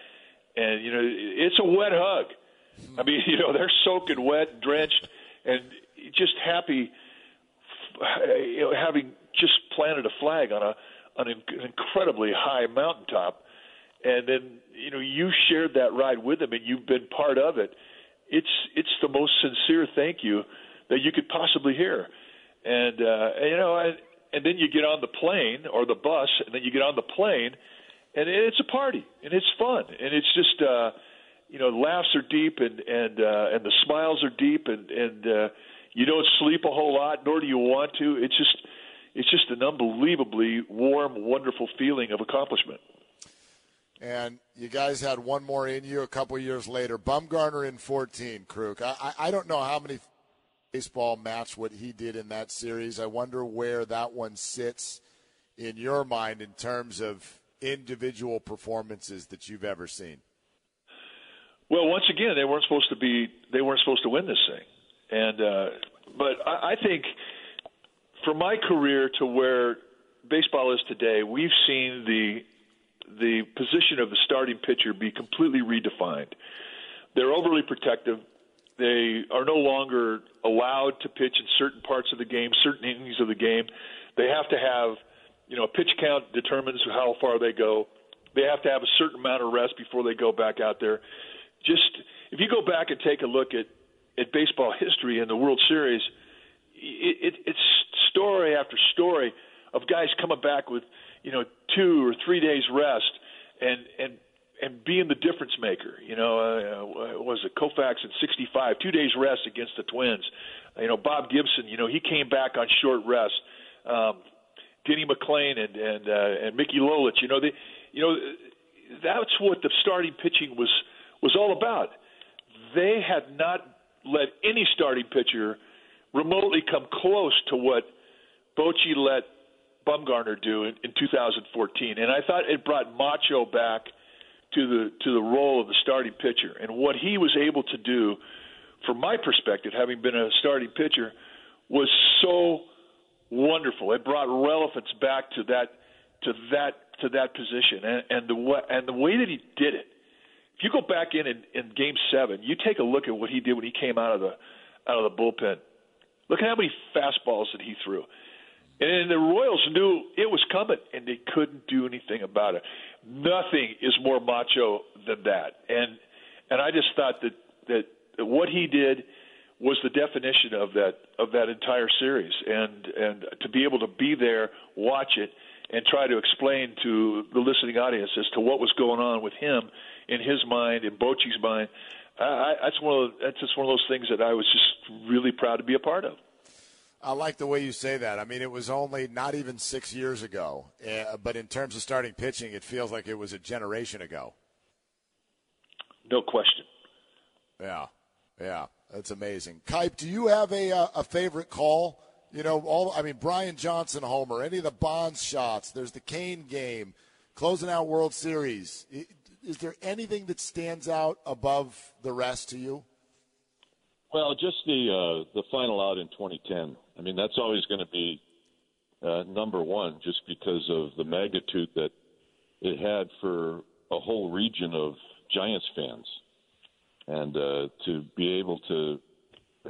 and you know it's a wet hug. I mean, you know they're soaking wet, drenched, and just happy, you know, having just planted a flag on a on an incredibly high mountaintop, and then you know you shared that ride with them and you've been part of it. It's it's the most sincere thank you that you could possibly hear, and uh, you know, and, and then you get on the plane or the bus, and then you get on the plane, and it's a party and it's fun and it's just uh, you know laughs are deep and and uh, and the smiles are deep and and uh, you don't sleep a whole lot nor do you want to. It's just it's just an unbelievably warm, wonderful feeling of accomplishment. And you guys had one more in you a couple years later. Bumgarner in 14, Kruk. I, I don't know how many baseball match what he did in that series. I wonder where that one sits in your mind in terms of individual performances that you've ever seen. Well, once again, they weren't supposed to be. They weren't supposed to win this thing, and uh, but I, I think from my career to where baseball is today, we've seen the the position of the starting pitcher be completely redefined. They're overly protective. They are no longer allowed to pitch in certain parts of the game, certain innings of the game. They have to have, you know, a pitch count determines how far they go. They have to have a certain amount of rest before they go back out there. Just if you go back and take a look at at baseball history and the World Series, it, it, it's story after story of guys coming back with you know two or three days rest and and and being the difference maker. You know, uh, was it Koufax in '65? Two days rest against the Twins. You know, Bob Gibson. You know, he came back on short rest. Um, Denny McLain and and uh, and Mickey Lolich. You know, they, you know, that's what the starting pitching was was all about. They had not let any starting pitcher remotely come close to what Bochy let Bumgarner do in, in 2014, and I thought it brought Macho back to the to the role of the starting pitcher and what he was able to do, from my perspective, having been a starting pitcher, was so wonderful. It brought relevance back to that to that to that position, and, and the and the way that he did it. If you go back in, in in Game Seven, you take a look at what he did when he came out of the out of the bullpen. Look at how many fastballs that he threw. And the Royals knew it was coming, and they couldn't do anything about it. Nothing is more macho than that. And and I just thought that that what he did was the definition of that of that entire series. And and to be able to be there, watch it, and try to explain to the listening audience as to what was going on with him in his mind, in Bochy's mind, I, that's one of that's just one of those things that I was just really proud to be a part of. I like the way you say that. I mean, it was only not even six years ago, uh, but in terms of starting pitching, it feels like it was a generation ago. No question. Yeah, yeah, that's amazing. Kuip, do you have a uh, a favorite call? You know, all I mean, Brian Johnson homer, any of the Bonds shots. There's the Cain game, closing out World Series. Is there anything that stands out above the rest to you? Well, just the uh, the final out in 2010. I mean, that's always going to be uh, number one, just because of the magnitude that it had for a whole region of Giants fans, and uh, to be able to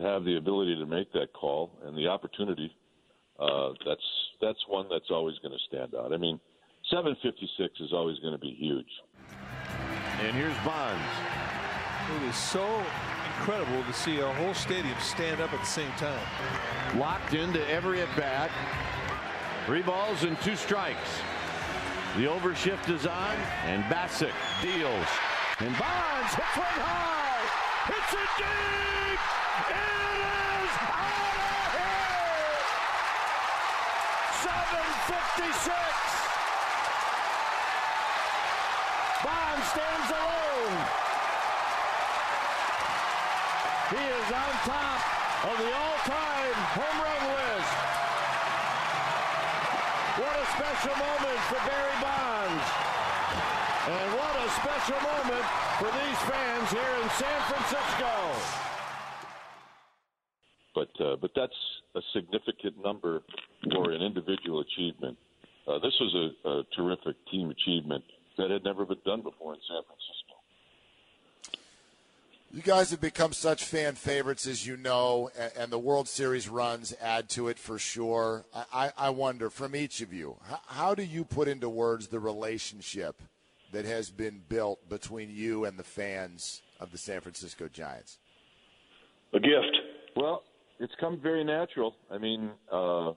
have the ability to make that call and the opportunity, uh, that's that's one that's always going to stand out. I mean, 756 is always going to be huge. And here's Bonds. It is so incredible to see a whole stadium stand up at the same time. Locked into every at bat. Three balls and two strikes. The overshift is on, and Bacsik deals. And Bonds hits one high. Hits it deep. It is out of here. 756. Bond stands alone. He is on top of the all-time home run list. What a special moment for Barry Bonds. And what a special moment for these fans here in San Francisco. But uh, but that's a significant number for an individual achievement. Uh, this was a, a terrific team achievement that had never been done before in San Francisco. You guys have become such fan favorites, as you know, and, the World Series runs add to it for sure. I, I wonder, from each of you, how do you put into words the relationship that has been built between you and the fans of the San Francisco Giants? A gift. Well, it's come very natural. I mean, uh,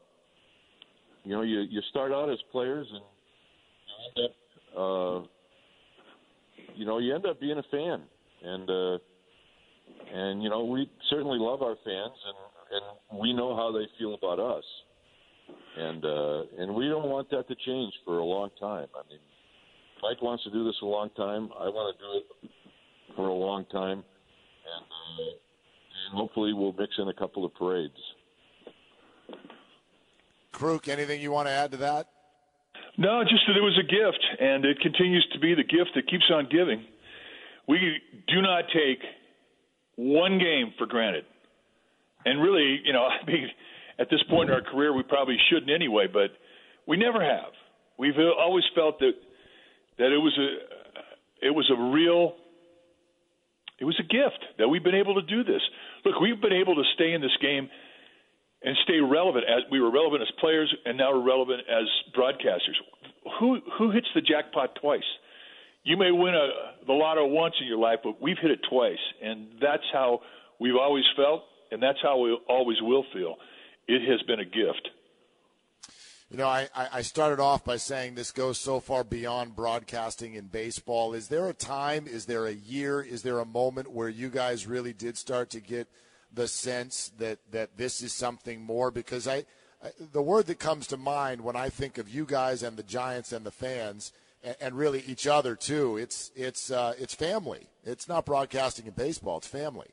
you know, you you start out as players and you end up uh, you know, you end up being a fan, and uh, and you know, we certainly love our fans, and and we know how they feel about us, and uh, and we don't want that to change for a long time. I mean, Mike wants to do this a long time. I want to do it for a long time, and uh, and hopefully we'll mix in a couple of parades. Kruk, anything you want to add to that? No, just that it was a gift, and it continues to be the gift that keeps on giving. We do not take one game for granted. And really, you know, I mean, at this point in our career, we probably shouldn't anyway, but we never have. We've always felt that that it was a it was a real it was a gift that we've been able to do this. Look, we've been able to stay in this game and stay relevant as we were relevant as players and now we're relevant as broadcasters. Who who hits the jackpot twice? You may win a the lotto once in your life, but we've hit it twice, and that's how we've always felt, and that's how we always will feel. It has been a gift. You know, I, I started off by saying this goes so far beyond broadcasting in baseball. Is there a time, is there a year, is there a moment where you guys really did start to get – the sense that that this is something more because I, I, the word that comes to mind when I think of you guys and the Giants and the fans and, and really each other too it's it's uh, it's family. It's not broadcasting in baseball it's family.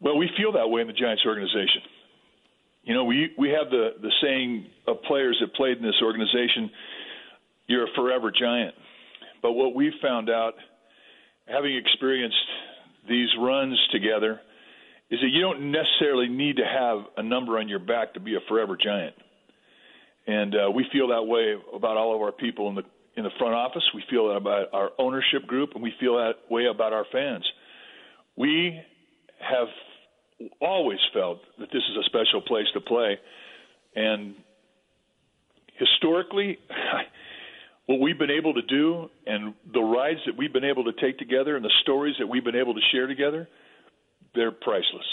Well we feel that way in the Giants organization. You know we we have the the saying of players that played in this organization you're a forever giant. But what we've found out having experienced these runs together is that you don't necessarily need to have a number on your back to be a forever giant. And uh, we feel that way about all of our people in the in the front office. We feel that about our ownership group, and we feel that way about our fans. We have always felt that this is a special place to play, and historically, what we've been able to do and the rides that we've been able to take together and the stories that we've been able to share together, they're priceless.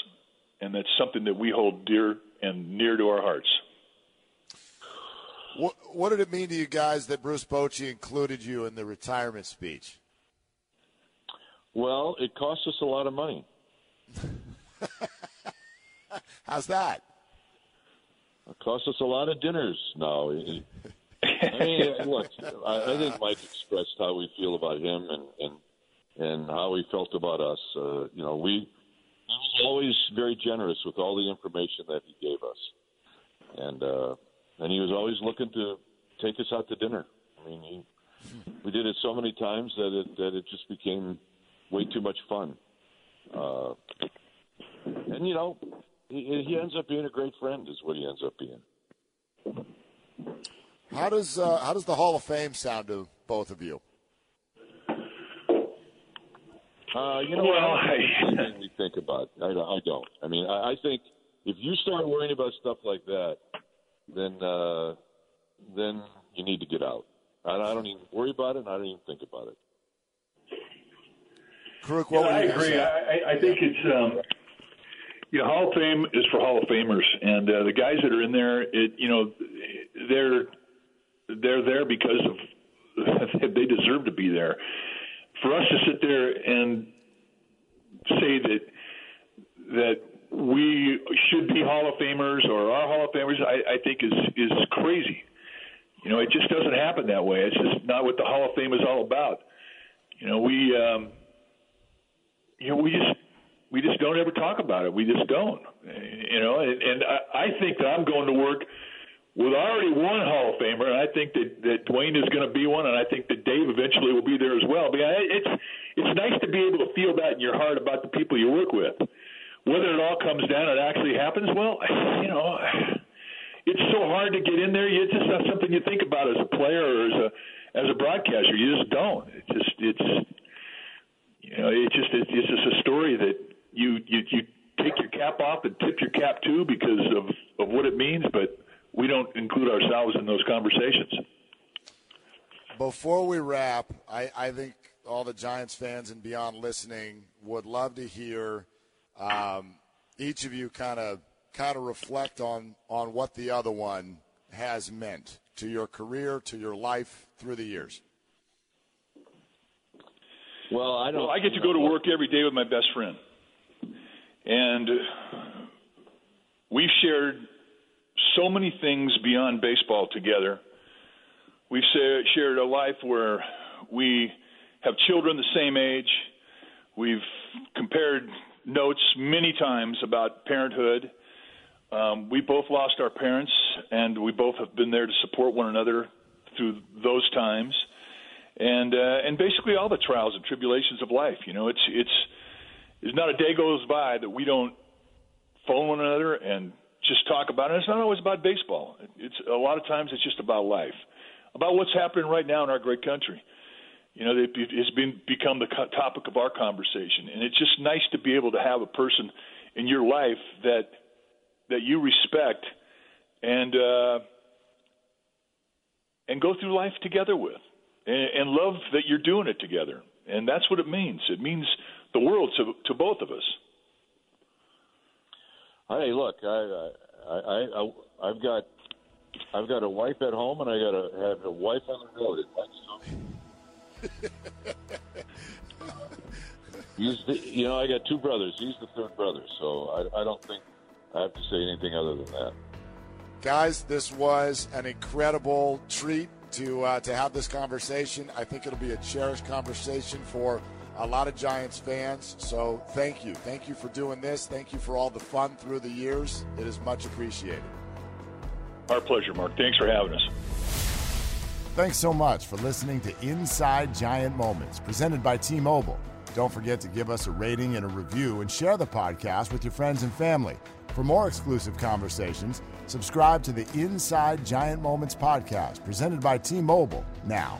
And that's something that we hold dear and near to our hearts. What, what did it mean to you guys that Bruce Bochy included you in the retirement speech? Well, it cost us a lot of money. How's that? It cost us a lot of dinners now. I mean, look, I, I think Mike expressed how we feel about him and and and how he felt about us. Uh, you know, we he was always very generous with all the information that he gave us, and uh, and he was always looking to take us out to dinner. I mean, he, we did it so many times that it that it just became way too much fun. Uh, and you know, he, he ends up being a great friend, is what he ends up being. How does uh, how does the Hall of Fame sound to both of you? Uh, you know, well, I don't really think about. I, I don't. I mean, I, I think if you start worrying about stuff like that, then uh, then you need to get out. I, I don't even worry about it. and I don't even think about it. Kruk, yeah, I agree. I, I think it's um, you know Hall of Fame is for Hall of Famers, and uh, the guys that are in there, it you know they're they're there because of they deserve to be there. For us to sit there and say that that we should be Hall of Famers or are Hall of Famers, I, I think is is crazy. You know, it just doesn't happen that way. It's just not what the Hall of Fame is all about. You know, we um, you know we just we just don't ever talk about it. We just don't. You know, and, and I, I think that I'm going to work with already one Hall of Famer, and I think that, that Duane is going to be one, and I think that Dave eventually will be there as well. But it's it's nice to be able to feel that in your heart about the people you work with. Whether it all comes down, it actually happens. Well, you know, it's so hard to get in there. It's just not something you think about as a player or as a as a broadcaster. You just don't. It's just it's you know it's just it's just a story that you you you take your cap off and tip your cap to because of of what it means, but we don't include ourselves in those conversations. Before we wrap, I, I think all the Giants fans and beyond listening would love to hear um, each of you kind of kind of reflect on on what the other one has meant to your career, to your life through the years. Well, I don't. Well, I get to go to work every day with my best friend, and we've shared so many things beyond baseball together. We've shared a life where we have children the same age. We've compared notes many times about parenthood. Um, we both lost our parents, and we both have been there to support one another through those times, and uh, and basically all the trials and tribulations of life. You know, it's it's there's not a day goes by that we don't phone one another and just talk about it. It's not always about baseball. It's a lot of times it's just about life, about what's happening right now in our great country. You know, it's been become the topic of our conversation, and it's just nice to be able to have a person in your life that that you respect and uh, and go through life together with, and, and love that you're doing it together. And that's what it means. It means the world to to both of us. Hey, look, I, I, I, I, have got, I've got a wife at home, and I got to have a wife on the road. He's, the, you know, I got two brothers. He's the third brother, so I, I don't think I have to say anything other than that. Guys, this was an incredible treat to uh, to have this conversation. I think it'll be a cherished conversation for a lot of Giants fans. So thank you. Thank you for doing this. Thank you for all the fun through the years. It is much appreciated. Our pleasure, Mark. Thanks for having us. Thanks so much for listening to Inside Giant Moments, presented by T Mobile. Don't forget to give us a rating and a review and share the podcast with your friends and family. For more exclusive conversations, subscribe to the Inside Giant Moments podcast, presented by T Mobile now.